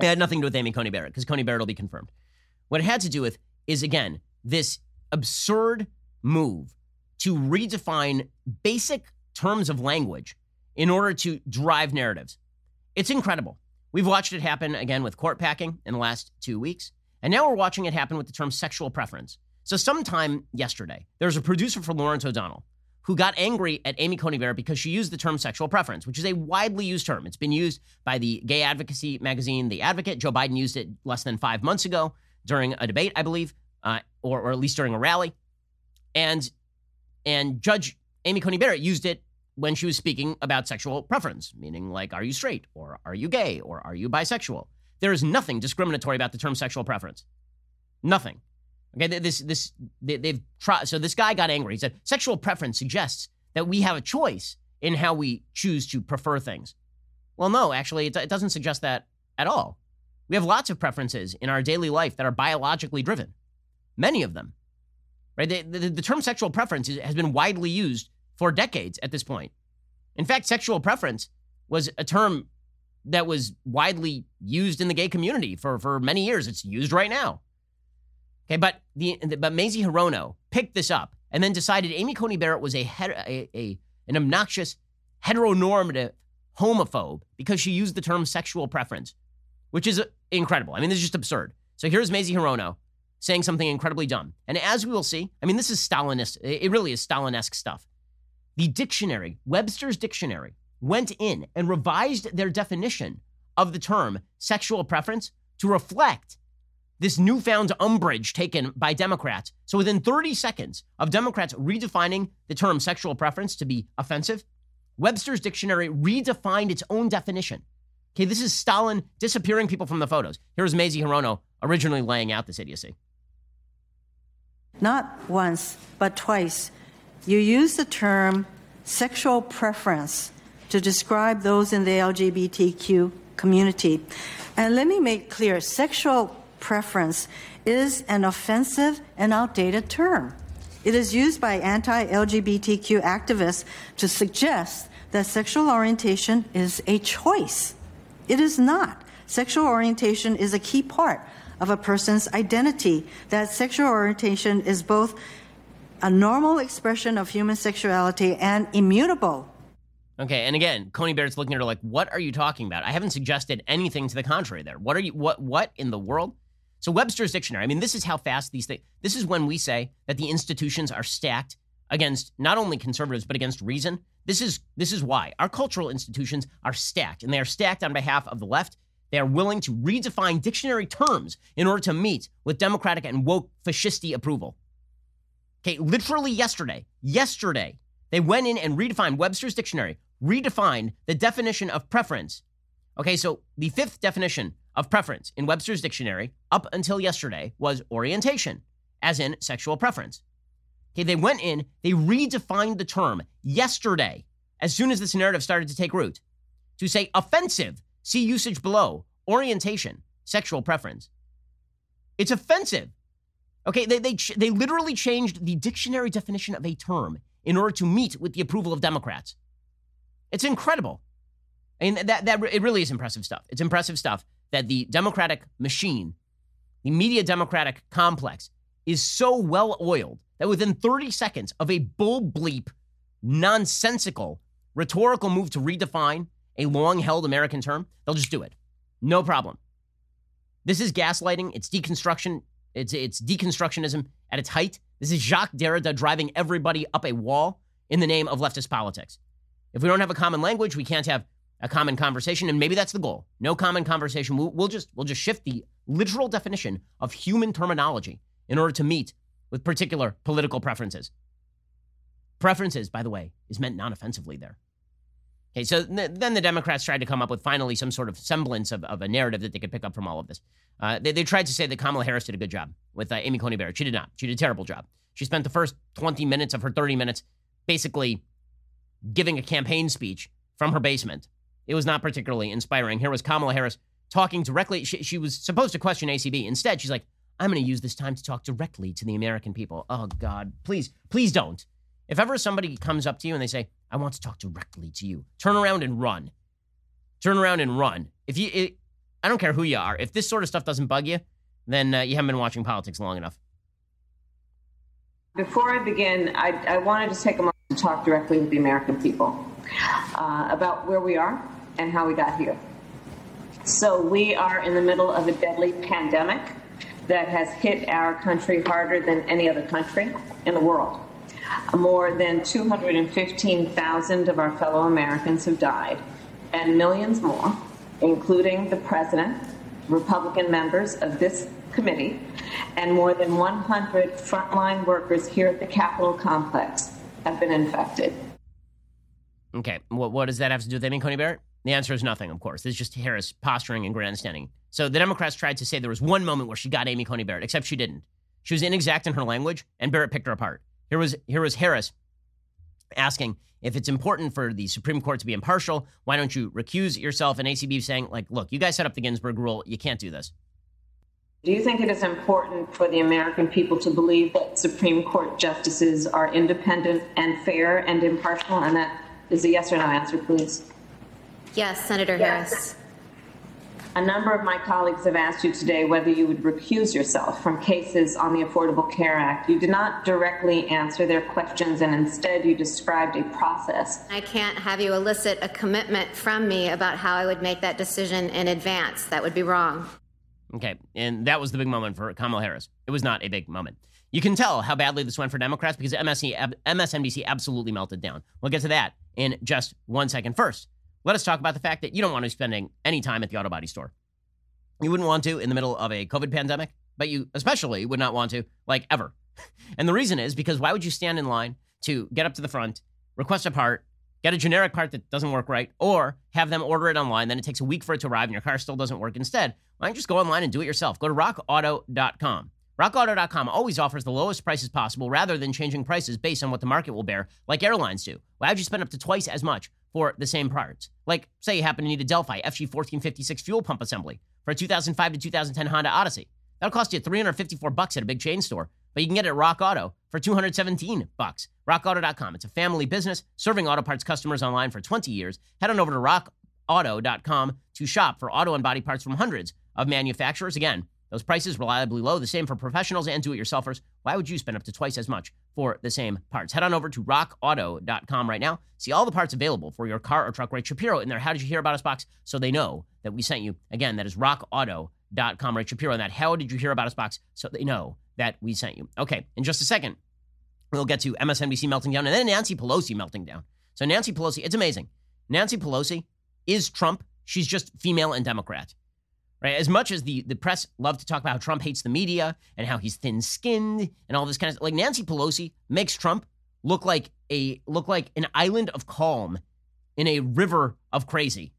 It had nothing to do with Amy Coney Barrett because Coney Barrett will be confirmed. What it had to do with is again this absurd move to redefine basic terms of language in order to drive narratives. It's incredible. We've watched it happen again with court packing in the last two weeks, and now we're watching it happen with the term sexual preference. So, sometime yesterday, there was a producer for Lawrence O'Donnell who got angry at Amy Coney Barrett because she used the term sexual preference, which is a widely used term. It's been used by the gay advocacy magazine, The Advocate. Joe Biden used it less than five months ago during a debate, I believe, uh, or, or at least during a rally. And and Judge Amy Coney Barrett used it when she was speaking about sexual preference, meaning like, are you straight or are you gay or are you bisexual? There is nothing discriminatory about the term sexual preference. Nothing. Okay, this this they, they've tried. So this guy got angry. He said sexual preference suggests that we have a choice in how we choose to prefer things. Well, no, actually, it, it doesn't suggest that at all. We have lots of preferences in our daily life that are biologically driven. Many of them. Right? The, the, the term sexual preference has been widely used for decades at this point. In fact, sexual preference was a term that was widely used in the gay community for, for many years. It's used right now. Okay, but the but Mazie Hirono picked this up and then decided Amy Coney Barrett was a, a, a an obnoxious heteronormative homophobe because she used the term sexual preference, which is uh, incredible. I mean, this is just absurd. So here's Mazie Hirono saying something incredibly dumb. And as we will see, I mean, this is Stalinist. It really is Stalinesque stuff. The dictionary, Webster's dictionary, went in and revised their definition of the term sexual preference to reflect this newfound umbrage taken by Democrats. So within 30 seconds of Democrats redefining the term sexual preference to be offensive, Webster's dictionary redefined its own definition. Okay, this is Stalin disappearing people from the photos. Here's Mazie Hirono originally laying out this idiocy. Not once, but twice, you use the term sexual preference to describe those in the LGBTQ community. And let me make clear sexual preference is an offensive and outdated term. It is used by anti LGBTQ activists to suggest that sexual orientation is a choice. It is not. Sexual orientation is a key part of a person's identity. That sexual orientation is both a normal expression of human sexuality and immutable. Okay, and again, Coney Barrett's looking at her like, "What are you talking about? I haven't suggested anything to the contrary. There, what are you? What? What in the world?" So Webster's dictionary. I mean, this is how fast these things. This is when we say that the institutions are stacked against not only conservatives but against reason. This is this is why our cultural institutions are stacked, and they are stacked on behalf of the left. They are willing to redefine dictionary terms in order to meet with democratic and woke fascisti approval. Okay, literally yesterday, yesterday, they went in and redefined Webster's dictionary, redefined the definition of preference. Okay, so the fifth definition of preference in Webster's dictionary up until yesterday was orientation, as in sexual preference. Okay, they went in, they redefined the term yesterday, as soon as this narrative started to take root, to say offensive, see usage below, orientation, sexual preference. It's offensive. Okay, they, they, they literally changed the dictionary definition of a term in order to meet with the approval of Democrats. It's incredible. I mean, that, that it really is impressive stuff. It's impressive stuff that the Democratic machine, the media Democratic complex, is so well oiled that within 30 seconds of a bull bleep, nonsensical, rhetorical move to redefine a long held American term, they'll just do it. No problem. This is gaslighting, it's deconstruction, it's, it's deconstructionism at its height. This is Jacques Derrida driving everybody up a wall in the name of leftist politics. If we don't have a common language, we can't have a common conversation, and maybe that's the goal. No common conversation. We'll, we'll, just we'll just shift the literal definition of human terminology in order to meet with particular political preferences. Preferences, by the way, is meant non-offensively there. Okay, so th- then the Democrats tried to come up with finally some sort of semblance of, of a narrative that they could pick up from all of this. Uh, they, they, tried to say that Kamala Harris did a good job with uh, Amy Coney Barrett. She did not. She did a terrible job. She spent the first 20 minutes of her 30 minutes basically giving a campaign speech from her basement it was not particularly inspiring. Here was Kamala Harris talking directly. She, she was supposed to question ACB. Instead, she's like, I'm going to use this time to talk directly to the American people. Oh, God, please, please don't. If ever somebody comes up to you and they say, I want to talk directly to you, turn around and run. Turn around and run. If you, it, I don't care who you are. If this sort of stuff doesn't bug you, then uh, you haven't been watching politics long enough. Before I begin, I, I wanted to take a moment to talk directly with the American people uh, about where we are and how we got here. So we are in the middle of a deadly pandemic that has hit our country harder than any other country in the world. More than 215,000 of our fellow Americans have died, and millions more, including the president, Republican members of this committee, and more than 100 frontline workers here at the Capitol complex have been infected. Okay, what, what does that have to do with Amy Coney Barrett? The answer is nothing, of course. It's just Harris posturing and grandstanding. So the Democrats tried to say there was one moment where she got Amy Coney Barrett, except she didn't. She was inexact in her language, and Barrett picked her apart. Here was here was Harris asking if it's important for the Supreme Court to be impartial, why don't you recuse yourself? And ACB saying, like, look, you guys set up the Ginsburg rule. You can't do this. Do you think it is important for the American people to believe that Supreme Court justices are independent and fair and impartial? And that is a yes or no answer, please. Yes, Senator yes. Harris. A number of my colleagues have asked you today whether you would recuse yourself from cases on the Affordable Care Act. You did not directly answer their questions, and instead you described a process. I can't have you elicit a commitment from me about how I would make that decision in advance. That would be wrong. Okay. And that was the big moment for Kamala Harris. It was not a big moment. You can tell how badly this went for Democrats because MSNBC absolutely melted down. We'll get to that in just one second. First, let us talk about the fact that you don't want to be spending any time at the auto body store. You wouldn't want to in the middle of a COVID pandemic, but you especially would not want to, like ever. And the reason is because why would you stand in line to get up to the front, request a part, get a generic part that doesn't work right, or have them order it online, then it takes a week for it to arrive and your car still doesn't work instead? Why don't you just go online and do it yourself? Go to rockauto.com. RockAuto.com always offers the lowest prices possible rather than changing prices based on what the market will bear, like airlines do. Why would you spend up to twice as much for the same parts? Like, say you happen to need a Delphi FG1456 fuel pump assembly for a 2005 to 2010 Honda Odyssey. That'll cost you 354 bucks at a big chain store, but you can get it at Rock Auto for 217 bucks. RockAuto.com. It's a family business serving auto parts customers online for 20 years. Head on over to RockAuto.com to shop for auto and body parts from hundreds of manufacturers. Again, those prices reliably low, the same for professionals and do-it-yourselfers. Why would you spend up to twice as much for the same parts? Head on over to rockauto.com right now. See all the parts available for your car or truck. Write Shapiro in there. How did you hear about us box? So they know that we sent you. Again, that is rockauto.com. Write Shapiro in that. How did you hear about us box? So they know that we sent you. Okay, in just a second, we'll get to MSNBC melting down and then Nancy Pelosi melting down. So Nancy Pelosi, it's amazing. Nancy Pelosi is Trump. She's just female and Democrat. Right? As much as the, the press love to talk about how Trump hates the media and how he's thin skinned and all this kind of like Nancy Pelosi makes Trump look like a look like an island of calm in a river of crazy.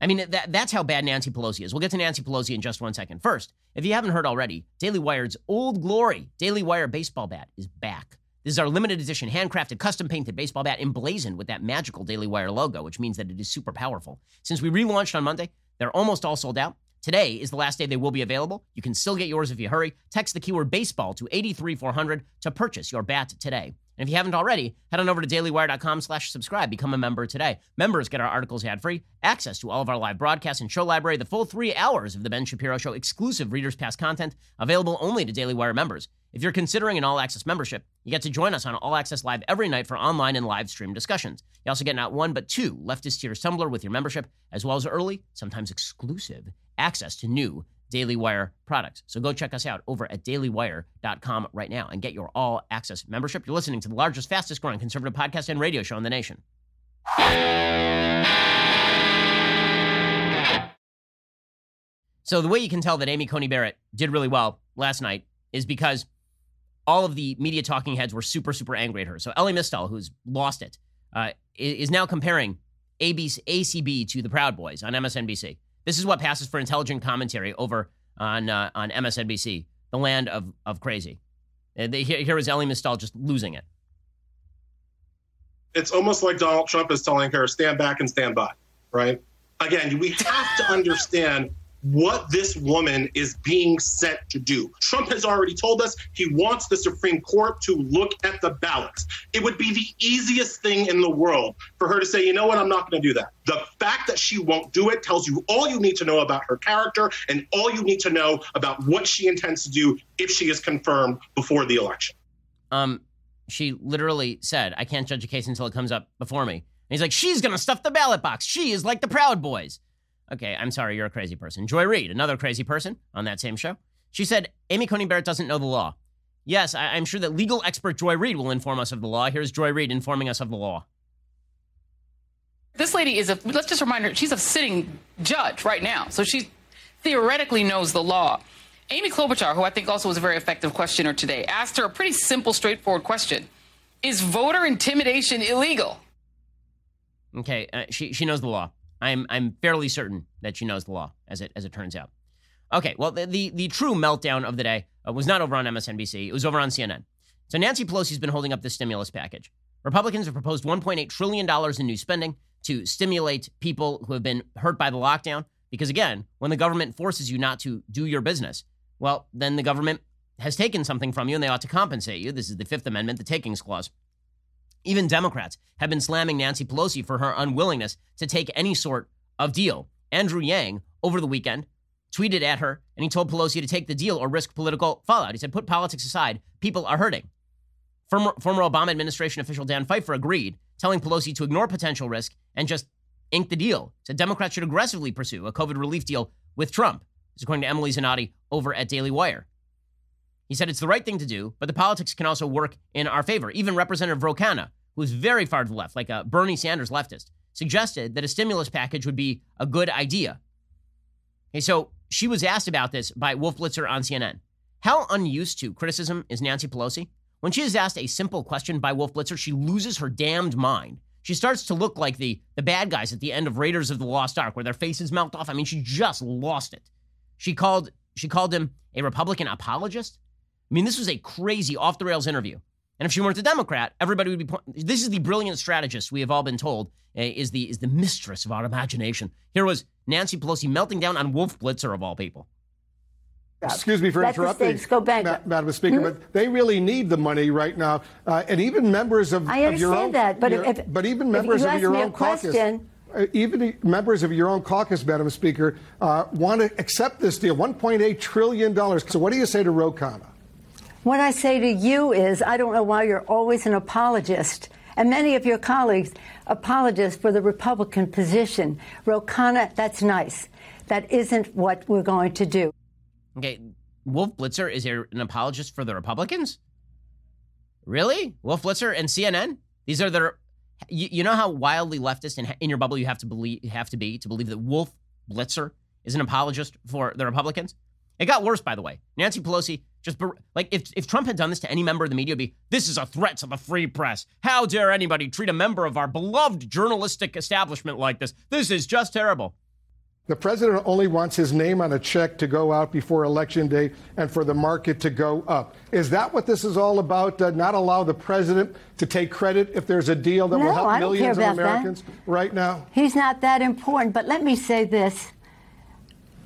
I mean, that, that's how bad Nancy Pelosi is. We'll get to Nancy Pelosi in just one second. First, if you haven't heard already, Daily Wire's old glory, Daily Wire baseball bat, is back. This is our limited edition, handcrafted, custom painted baseball bat emblazoned with that magical Daily Wire logo, which means that it is super powerful. Since we relaunched on Monday, they're almost all sold out. Today is the last day they will be available. You can still get yours if you hurry. Text the keyword baseball to 83400 to purchase your bat today. And if you haven't already, head on over to dailywire.com slash subscribe. Become a member today. Members get our articles ad-free, access to all of our live broadcasts and show library, the full three hours of The Ben Shapiro Show, exclusive Readers Pass content, available only to Daily Wire members. If you're considering an all-access membership, you get to join us on All Access Live every night for online and live stream discussions. You also get not one, but two leftist tears tumbler with your membership, as well as early, sometimes exclusive, access to new Daily Wire products. So go check us out over at dailywire.com right now and get your all access membership. You're listening to the largest, fastest growing conservative podcast and radio show in the nation. So the way you can tell that Amy Coney Barrett did really well last night is because all of the media talking heads were super, super angry at her. So Elie Mystal, who's lost it, uh, is now comparing ABC, ACB to the Proud Boys on MSNBC. This is what passes for intelligent commentary over on uh, on MSNBC, the land of of crazy. Uh, they, here, Elie Mystal just losing it. It's almost like Donald Trump is telling her, "Stand back and stand by." Right? Again, we have to understand what this woman is being set to do. Trump has already told us he wants the Supreme Court to look at the ballots. It would be the easiest thing in the world for her to say, you know what, I'm not going to do that. The fact that she won't do it tells you all you need to know about her character and all you need to know about what she intends to do if she is confirmed before the election. Um, she literally said, I can't judge a case until it comes up before me. And he's like, she's going to stuff the ballot box. She is like the Proud Boys. Okay, I'm sorry, you're a crazy person. Joy Reid, another crazy person on that same show, she said Amy Coney Barrett doesn't know the law. Yes, I- am sure that legal expert Joy Reid will inform us of the law. Here's Joy Reid informing us of the law. This lady is a, let's just remind her, she's a sitting judge right now. So she theoretically knows the law. Amy Klobuchar, who I think also was a very effective questioner today, asked her a pretty simple, straightforward question Is voter intimidation illegal? Okay, uh, she, she knows the law. I'm I'm fairly certain that she knows the law, as it as it turns out. Okay, well the the, the true meltdown of the day uh, was not over on MSNBC; it was over on CNN. So Nancy Pelosi's been holding up the stimulus package. Republicans have proposed 1.8 trillion dollars in new spending to stimulate people who have been hurt by the lockdown. Because again, when the government forces you not to do your business, well, then the government has taken something from you and they ought to compensate you. This is the Fifth Amendment, the takings clause. Even Democrats have been slamming Nancy Pelosi for her unwillingness to take any sort of deal. Andrew Yang, over the weekend, tweeted at her and he told Pelosi to take the deal or risk political fallout. He said, put politics aside, people are hurting. Former, former Obama administration official Dan Pfeiffer agreed, telling Pelosi to ignore potential risk and just ink the deal. Said Democrats should aggressively pursue a COVID relief deal with Trump. This is according to Emily Zanotti over at Daily Wire. He said it's the right thing to do, but the politics can also work in our favor. Even Representative Ro who's very far to the left, like a Bernie Sanders leftist, suggested that a stimulus package would be a good idea. Okay, so she was asked about this by Wolf Blitzer on CNN. How unused to criticism is Nancy Pelosi? When she is asked a simple question by Wolf Blitzer, she loses her damned mind. She starts to look like the, the bad guys at the end of Raiders of the Lost Ark, where their faces melt off. I mean, she just lost it. She called she called him a Republican apologist. I mean, this was a crazy off the rails interview. And if she weren't a Democrat, everybody would be. Po- this is the brilliant strategist we have all been told uh, is the is the mistress of our imagination. Here was Nancy Pelosi melting down on Wolf Blitzer of all people. Excuse me for Let the interrupting, go back. Ma- Madam Speaker, Hmm? but they really need the money right now, uh, and even members of, I of your understand own, that, but your- if- but even if members you of your me a own caucus, question- uh, even members of your own caucus, Madam Speaker, uh, want to accept this deal, 1.8 trillion dollars. So, what do you say to Ro Khanna? What I say to you is, I don't know why you're always an apologist, and many of your colleagues apologists for the Republican position. Ro Khanna, that's nice. That isn't what we're going to do. Okay, Wolf Blitzer is an apologist for the Republicans? Really? Wolf Blitzer and CNN? These are their. You, know how wildly leftist in, in your bubble you have to believe have to be to believe that Wolf Blitzer is an apologist for the Republicans? It got worse, by the way. Nancy Pelosi just ber- like if if Trump had done this to any member of the media, it'd be this is a threat to the free press. How dare anybody treat a member of our beloved journalistic establishment like this? This is just terrible. The president only wants his name on a check to go out before election day and for the market to go up. Is that what this is all about? Uh, not allow the president to take credit if there's a deal that will help I don't care millions of about that. Americans right now? He's not that important. But let me say this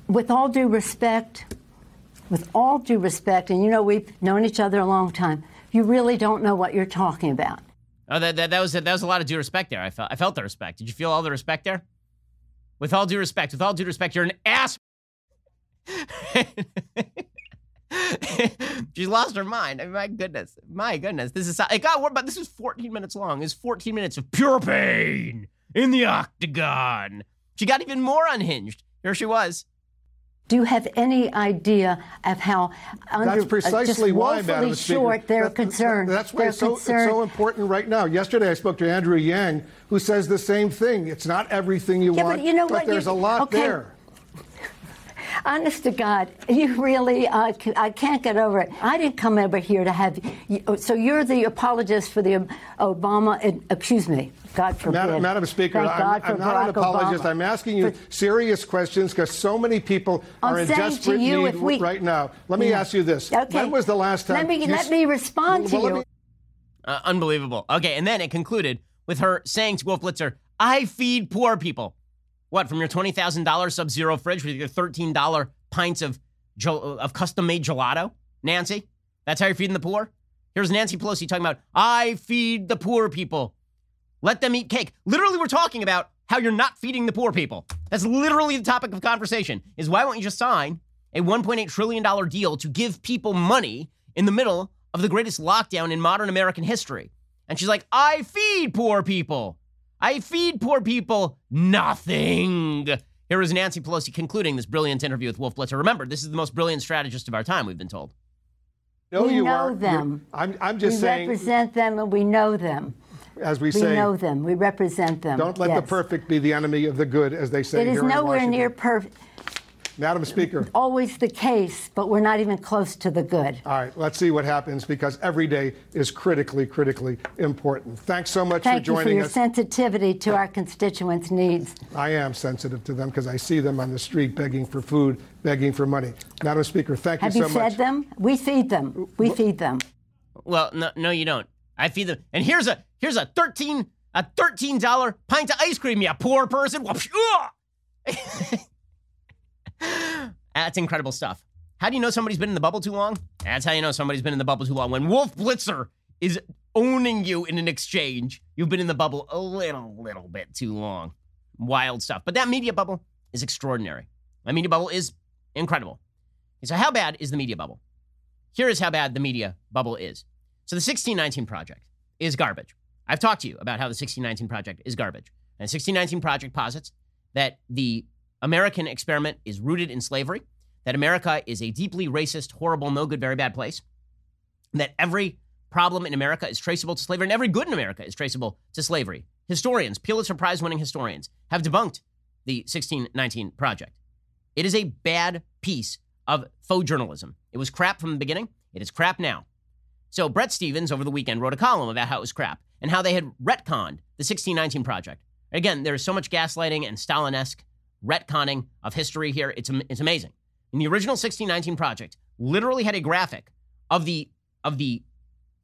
with all due respect, with all due respect, and you know we've known each other a long time, you really don't know what you're talking about. Oh, that, that, that was that was a lot of due respect there. I felt I felt the respect. Did you feel all the respect there? With all due respect, with all due respect, you're an ass. She's lost her mind. My goodness, my goodness. This is it got worse, but this was 14 minutes long. It's 14 minutes of pure pain in the octagon. She got even more unhinged. Here she was. Do you have any idea of how under, That's uh, precisely just why, Madam Speaker. short they're That- concerned? That's why it's so, it's so important right now. Yesterday, I spoke to Andrew Yang, who says the same thing. It's not everything you Yeah, but you know what? there's You- a lot okay. there. Honest to God, you really, uh, c- I can't get over it. I didn't come over here to have, you, so you're the apologist for the Obama, uh, excuse me, God forbid. Madam, Madam Speaker, Thank I'm, God I'm not an apologist. Obama. I'm asking you serious questions because so many people I'm are in desperate you, need we- right now. Let me Yeah. ask you this. Okay. When was the last time Let me, you let s- me respond to Well, let you. me- Uh, unbelievable. Okay, and then it concluded with her saying to Wolf Blitzer, "I feed poor people." What from your twenty thousand dollars Sub-Zero fridge with your thirteen dollar pints of of custom made gelato, Nancy? That's how you're feeding the poor. Here's Nancy Pelosi talking about, "I feed the poor people. Let them eat cake." Literally, we're talking about how you're not feeding the poor people. That's literally the topic of conversation. Is why won't you just sign a 1.8 trillion dollar deal to give people money in the middle of the greatest lockdown in modern American history? And she's like, "I feed poor people. I feed poor people nothing." Here is Nancy Pelosi concluding this brilliant interview with Wolf Blitzer. Remember, this is the most brilliant strategist of our time, we've been told. No, we you know are. Them. I'm, I'm just we saying, We represent them and we know them. as we We say, We know them. We represent them. don't let yes. the perfect be the enemy of the good, as they say It is here nowhere Washington. near perfect. Madam Speaker. Always the case, but we're not even close to the good. All right, let's see what happens because every day is critically, critically important. Thanks so much Thank for you for your us. sensitivity to our constituents' needs. I am sensitive to them because I see them on the street begging for food, begging for money. Madam Speaker, thank Have you you so fed much. them? We feed them. We feed them. Well, no, no, you don't. I feed them. And here's a here's a thirteen a thirteen dollar pint of ice cream. You poor person. That's incredible stuff. How do you know somebody's been in the bubble too long? That's how you know somebody's been in the bubble too long. When Wolf Blitzer is owning you in an exchange, you've been in the bubble a little, little bit too long. Wild stuff. But that media bubble is extraordinary. That media bubble is incredible. So, how bad is the media bubble? Here is how bad the media bubble is. So, the 1619 Project is garbage. I've talked to you about how the 1619 Project is garbage. And the 1619 Project posits that the American experiment is rooted in slavery, that America is a deeply racist, horrible, no good, very bad place, that every problem in America is traceable to slavery, and every good in America is traceable to slavery. Historians, Pulitzer Prize winning historians, have debunked the 1619 Project. It is a bad piece of faux journalism. It was crap from the beginning, it is crap now. So, Bret Stephens over the weekend wrote a column about how it was crap and how they had retconned the 1619 Project. Again, there is so much gaslighting and Stalin esque retconning of history here. It's, it's amazing. In the original 1619 Project, literally had a graphic of the, of the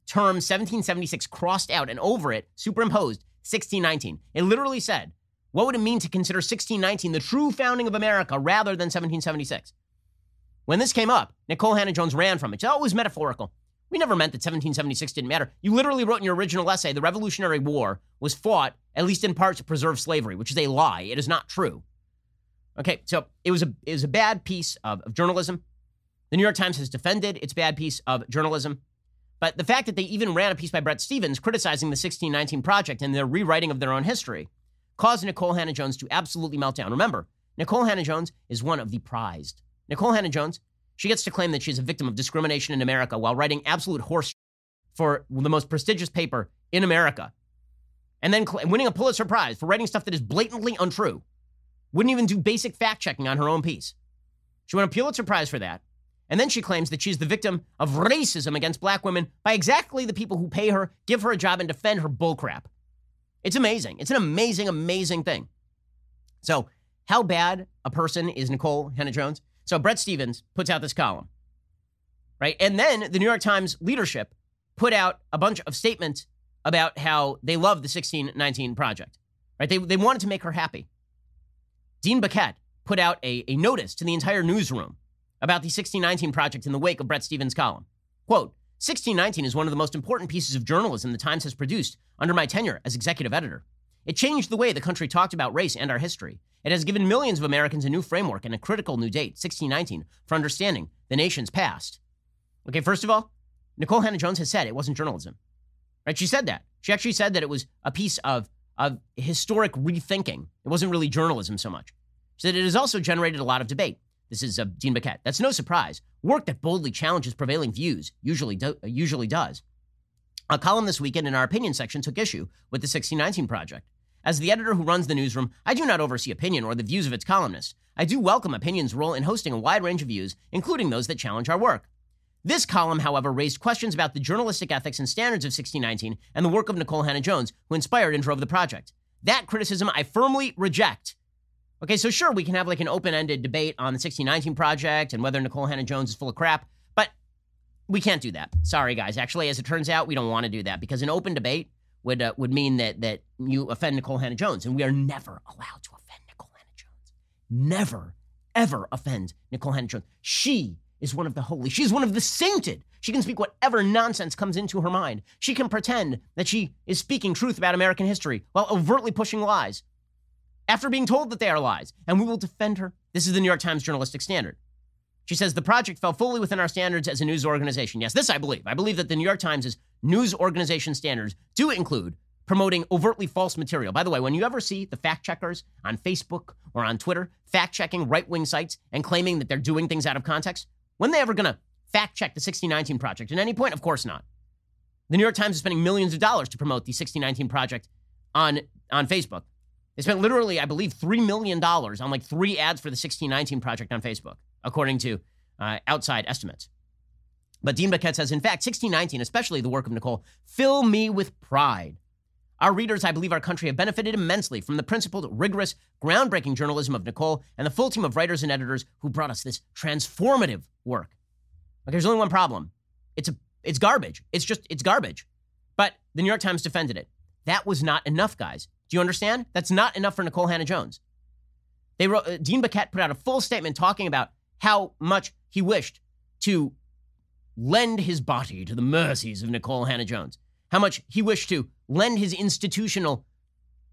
term 1776 crossed out and over it superimposed 1619. It literally said, what would it mean to consider 1619 the true founding of America rather than 1776? When this came up, Nikole Hannah-Jones ran from it. She oh, it was metaphorical. We never meant that 1776 didn't matter. You literally wrote in your original essay the Revolutionary War was fought, at least in part, to preserve slavery, which is a lie. It is not true. Okay, so it was a it was a bad piece of, of journalism. The New York Times has defended its bad piece of journalism. But the fact that they even ran a piece by Bret Stephens criticizing the 1619 Project and their rewriting of their own history caused Nikole Hannah-Jones to absolutely melt down. Remember, Nikole Hannah-Jones is one of the prized. Nikole Hannah-Jones she gets to claim that she's a victim of discrimination in America while writing absolute horse for the most prestigious paper in America. And then winning a Pulitzer Prize for writing stuff that is blatantly untrue. Wouldn't even do basic fact checking on her own piece. She won a Pulitzer Prize for that. And then she claims that she's the victim of racism against black women by exactly the people who pay her, give her a job, and defend her bullcrap. It's amazing. It's an amazing, amazing thing. So, how bad a person is Nikole Hannah-Jones? So Bret Stephens puts out this column, right? And then the New York Times leadership put out a bunch of statements about how they love the 1619 project, right? They, they wanted to make her happy. Dean Baquet put out a, a notice to the entire newsroom about the 1619 project in the wake of Bret Stephens' column. Quote, 1619 is one of the most important pieces of journalism the Times has produced under my tenure as executive editor. It changed the way the country talked about race and our history. It has given millions of Americans a new framework and a critical new date, 1619, for understanding the nation's past. Okay, first of all, Nikole Hannah-Jones has said it wasn't journalism. Right? She said that. She actually said that it was a piece of, of historic rethinking. It wasn't really journalism so much. She said it has also generated a lot of debate. This is uh, Dean Baquet. That's no surprise. Work that boldly challenges prevailing views usually, do, usually does. A column this weekend in our opinion section took issue with the 1619 Project. As the editor who runs the newsroom, I do not oversee opinion or the views of its columnists. I do welcome opinion's role in hosting a wide range of views, including those that challenge our work. This column, however, raised questions about the journalistic ethics and standards of 1619 and the work of Nikole Hannah-Jones, who inspired and drove the project. That criticism I firmly reject. Okay, so sure, we can have like an open ended debate on the 1619 project and whether Nikole Hannah-Jones is full of crap, but we can't do that. Sorry, guys. Actually, as it turns out, we don't want to do that because an open debate would uh, would mean that that you offend Nikole Hannah-Jones, and we are never allowed to offend Nikole Hannah-Jones. Never, ever offend Nikole Hannah-Jones. She is one of the holy. She's one of the sainted. She can speak whatever nonsense comes into her mind. She can pretend that she is speaking truth about American history while overtly pushing lies. After being told that they are lies, and we will defend her. This is the New York Times journalistic standard. She says the project fell fully within our standards as a news organization. Yes, this I believe. I believe that the New York Times' news organization standards do include promoting overtly false material. By the way, when you ever see the fact checkers on Facebook or on Twitter fact checking right wing sites and claiming that they're doing things out of context, when they ever going to fact check the 1619 Project? At any point? Of course not. The New York Times is spending millions of dollars to promote the 1619 Project on, on Facebook. They spent literally, I believe, $3 million on like three ads for the 1619 Project on Facebook according to uh, outside estimates. But Dean Baquet says, in fact, 1619, especially the work of Nikole, fill me with pride. Our readers, I believe our country, have benefited immensely from the principled, rigorous, groundbreaking journalism of Nikole and the full team of writers and editors who brought us this transformative work. Okay, there's only one problem. It's a it's garbage. It's just it's garbage. But the New York Times defended it. That was not enough, guys. Do you understand? That's not enough for Nikole Hannah-Jones. They wrote uh, Dean Baquet put out a full statement talking about how much he wished to lend his body to the mercies of Nikole Hannah-Jones, how much he wished to lend his institutional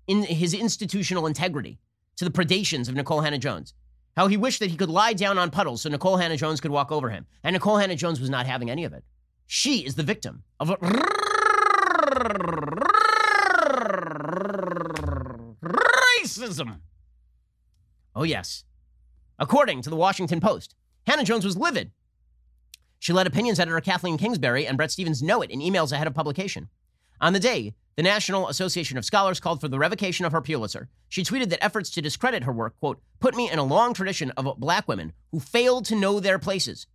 in his institutional integrity to the predations of Nikole Hannah-Jones. How he wished that he could lie down on puddles so Nikole Hannah-Jones could walk over him. And Nikole Hannah-Jones was not having any of it. She is the victim of racism. Oh, yes. According to the Washington Post, Hannah-Jones was livid. She let opinions editor Kathleen Kingsbury and Bret Stephens know it in emails ahead of publication. On the day, the National Association of Scholars called for the revocation of her Pulitzer. She tweeted that efforts to discredit her work, quote, put me in a long tradition of black women who failed to know their places.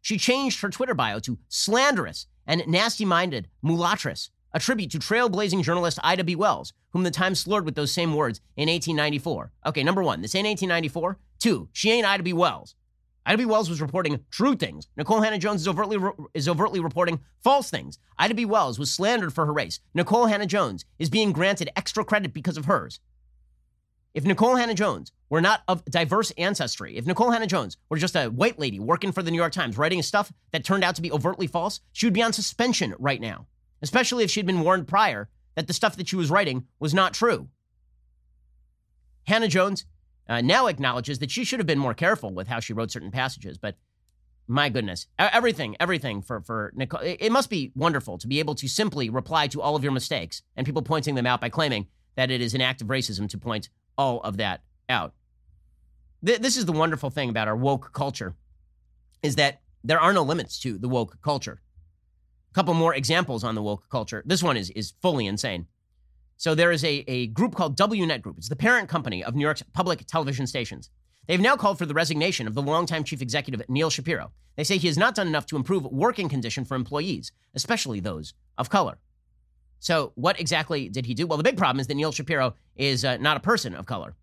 She changed her Twitter bio to slanderous and nasty minded mulatress, a tribute to trailblazing journalist Ida B. Wells, whom the Times slurred with those same words in 1894. Okay, number one, this ain't 1894. Two, she ain't Ida B. Wells. Ida B. Wells was reporting true things. Nikole Hannah-Jones is overtly, is overtly reporting false things. Ida B. Wells was slandered for her race. Nikole Hannah-Jones is being granted extra credit because of hers. If Nikole Hannah-Jones were not of diverse ancestry, if Nikole Hannah-Jones were just a white lady working for the New York Times writing stuff that turned out to be overtly false, she would be on suspension right now, especially if she'd been warned prior that the stuff that she was writing was not true. Hannah-Jones uh, now acknowledges that she should have been more careful with how she wrote certain passages. But my goodness, everything, everything for for Nikole. It must be wonderful to be able to simply reply to all of your mistakes and people pointing them out by claiming that it is an act of racism to point all of that out. Th- this is the wonderful thing about our woke culture, is that there are no limits to the woke culture. A couple more examples on the woke culture. This one is is fully insane. So there is a, a group called WNet Group. It's the parent company of New York's public television stations. They've now called for the resignation of the longtime chief executive, Neil Shapiro. They say he has not done enough to improve working condition for employees, especially those of color. So, what exactly did he do? Well, the big problem is that Neil Shapiro is uh, not a person of color.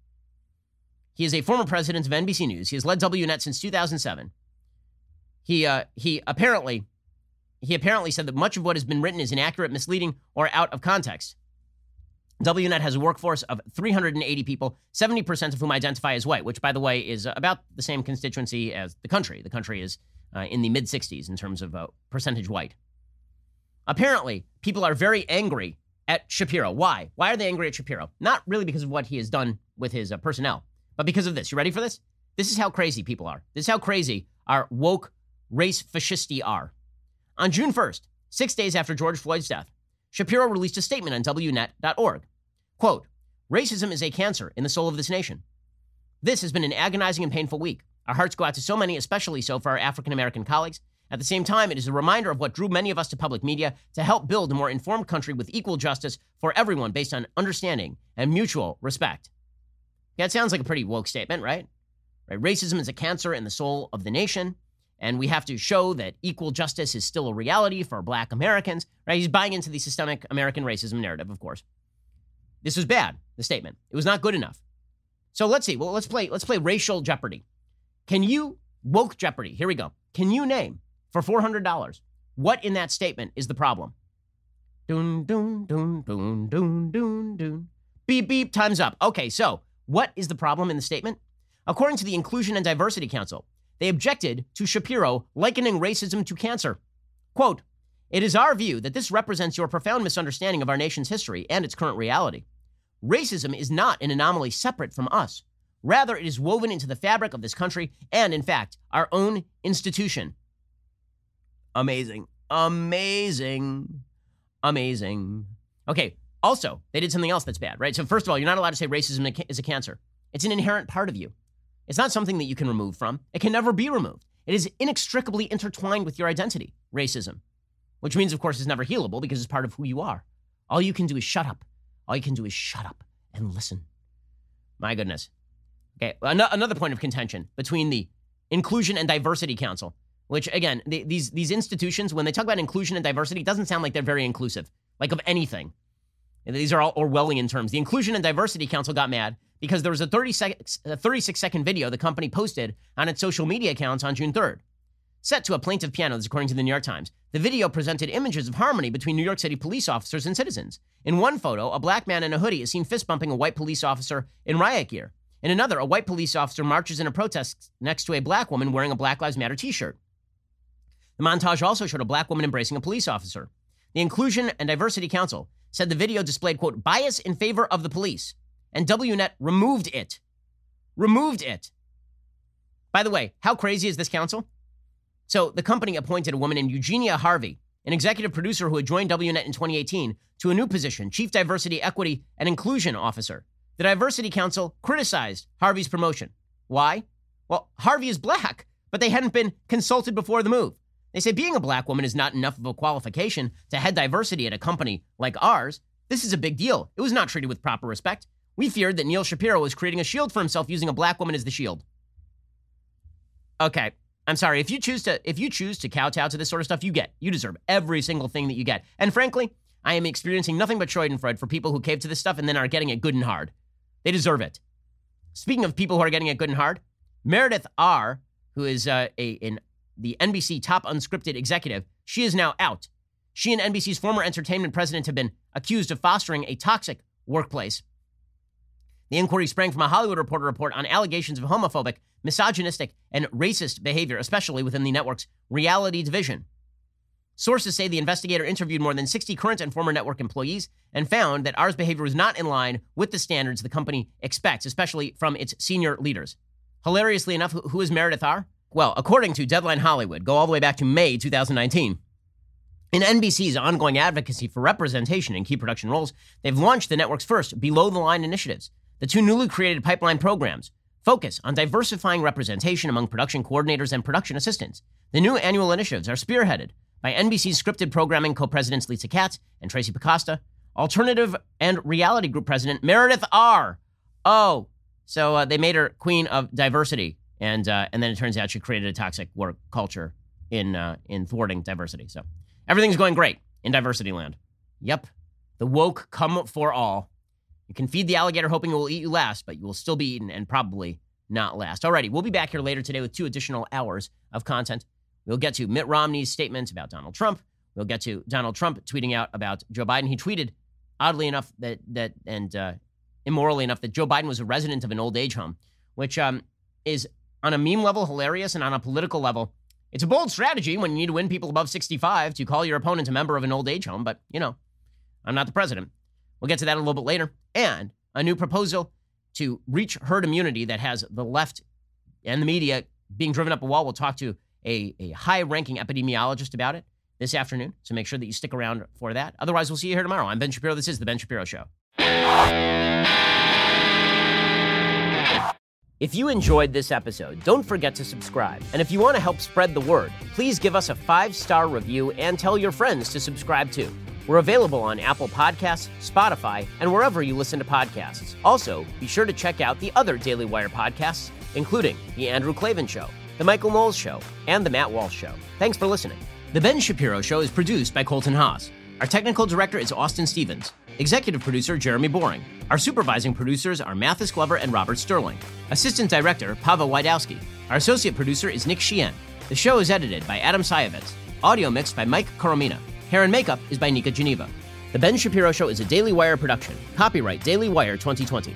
He is a former president of NBC News. He has led WNet since 2007. He uh, he apparently he apparently said that much of what has been written is inaccurate, misleading, or out of context. WNet has a workforce of 380 people, 70% of whom identify as white, which, by the way, is about the same constituency as the country. The country is uh, in the mid 60s in terms of uh, percentage white. Apparently, people are very angry at Shapiro. Why? Why are they angry at Shapiro? Not really because of what he has done with his uh, personnel, but because of this. You ready for this? This is how crazy people are. This is how crazy our woke race fascisti are. On June 1st, six days after George Floyd's death, Shapiro released a statement on WNet.org. Quote, Racism is a cancer in the soul of this nation. This has been an agonizing and painful week. Our hearts go out to so many, especially so for our African American colleagues. At the same time, it is a reminder of what drew many of us to public media to help build a more informed country with equal justice for everyone based on understanding and mutual respect. It sounds like a pretty woke statement, right? right? Racism is a cancer in the soul of the nation. And we have to show that equal justice is still a reality for black Americans, right? He's buying into the systemic American racism narrative, of course. This was bad, the statement. It was not good enough. So let's see. Well, let's play let's play racial jeopardy. Can you woke jeopardy? Here we go. Can you name for $400 what in that statement is the problem? Doon doon doon doon doon doon doon. Beep beep time's up. Okay, so what is the problem in the statement? According to the Inclusion and Diversity Council, they objected to Shapiro likening racism to cancer. Quote, it is our view that this represents your profound misunderstanding of our nation's history and its current reality. Racism is not an anomaly separate from us. Rather, it is woven into the fabric of this country and, in fact, our own institution. Amazing. Amazing. Amazing. Okay, also, they did something else that's bad, right? So, first of all, you're not allowed to say racism is a cancer. It's an inherent part of you. It's not something that you can remove from. It can never be removed. It is inextricably intertwined with your identity, racism, which means, of course, it's never healable because it's part of who you are. All you can do is shut up. All you can do is shut up and listen. My goodness. Okay, another point of contention between the Inclusion and Diversity Council, which again, the, these these institutions, when they talk about inclusion and diversity, it doesn't sound like they're very inclusive, like of anything. These are all Orwellian terms. The Inclusion and Diversity Council got mad because there was a, 30 sec- a 36 second video the company posted on its social media accounts on June 3rd. Set to a plaintive piano, this according to the New York Times, the video presented images of harmony between New York City police officers and citizens. In one photo, a black man in a hoodie is seen fist bumping a white police officer in riot gear. In another, a white police officer marches in a protest next to a black woman wearing a Black Lives Matter t shirt. The montage also showed a black woman embracing a police officer. The Inclusion and Diversity Council said the video displayed, quote, bias in favor of the police and WNet removed it. Removed it. By the way, how crazy is this council? So the company appointed a woman named Eugenia Harvey, an executive producer who had joined WNet in 2018, to a new position, Chief Diversity, Equity, and Inclusion Officer. The Diversity Council criticized Harvey's promotion. Why? Well, Harvey is black, but they hadn't been consulted before the move. They say being a black woman is not enough of a qualification to head diversity at a company like ours. This is a big deal. It was not treated with proper respect. We feared that Neil Shapiro was creating a shield for himself using a black woman as the shield. Okay, I'm sorry. If you choose to if you choose to kowtow to this sort of stuff, you get. You deserve every single thing that you get. And frankly, I am experiencing nothing but Schadenfreude for people who cave to this stuff and then are getting it good and hard. They deserve it. Speaking of people who are getting it good and hard, Meredith Ahr, who is uh, a in the NBC top unscripted executive, she is now out. She and NBC's former entertainment president have been accused of fostering a toxic workplace. The inquiry sprang from a Hollywood Reporter report on allegations of homophobic, misogynistic, and racist behavior, especially within the network's reality division. Sources say the investigator interviewed more than 60 current and former network employees and found that Ahr's behavior was not in line with the standards the company expects, especially from its senior leaders. Hilariously enough, who is Meredith Ahr? Well, according to Deadline Hollywood, go all the way back to May 2019. In NBC's ongoing advocacy for representation in key production roles, they've launched the network's first below the line initiatives. The two newly created pipeline programs focus on diversifying representation among production coordinators and production assistants. The new annual initiatives are spearheaded by NBC's scripted programming co presidents Lisa Katz and Tracy Pakosta, alternative and reality group president Meredith Ahr. Oh, so uh, they made her queen of diversity, and uh, and then it turns out she created a toxic work culture in uh, in thwarting diversity. So everything's going great in diversity land. Yep, the woke come for all. You can feed the alligator hoping it will eat you last, but you will still be eaten and probably not last. Alrighty, we'll be back here later today with two additional hours of content. We'll get to Mitt Romney's statements about Donald Trump. We'll get to Donald Trump tweeting out about Joe Biden. He tweeted, oddly enough, that that and uh, immorally enough, that Joe Biden was a resident of an old age home, which um, is on a meme level hilarious and on a political level, it's a bold strategy when you need to win people above 65 to call your opponent a member of an old age home. But you know, I'm not the president. We'll get to that a little bit later, and a new proposal to reach herd immunity that has the left and the media being driven up a wall. We'll talk to a, a high ranking epidemiologist about it this afternoon. So make sure that you stick around for that. Otherwise, we'll see you here tomorrow. I'm Ben Shapiro. This is The Ben Shapiro Show. If you enjoyed this episode, don't forget to subscribe. And if you want to help spread the word, please give us a five star review and tell your friends to subscribe too. We're available on Apple Podcasts, Spotify, and wherever you listen to podcasts. Also, be sure to check out the other Daily Wire podcasts, including The Andrew Klavan Show the Michael Knowles Show, and The Matt Walsh Show. Thanks for listening. The Ben Shapiro Show is produced by Colton Haas. Our technical director is Austin Stevens. Executive producer Jeremy Boring. Our supervising producers are Mathis Glover and Robert Sterling. Assistant director Pava Wydowski. Our associate producer is Nick Sheehan. The show is edited by Adam Sayevitz. Audio mixed by Mike Coromina. Hair and makeup is by Nika Geneva. The Ben Shapiro Show is a Daily Wire production. Copyright Daily Wire 2020.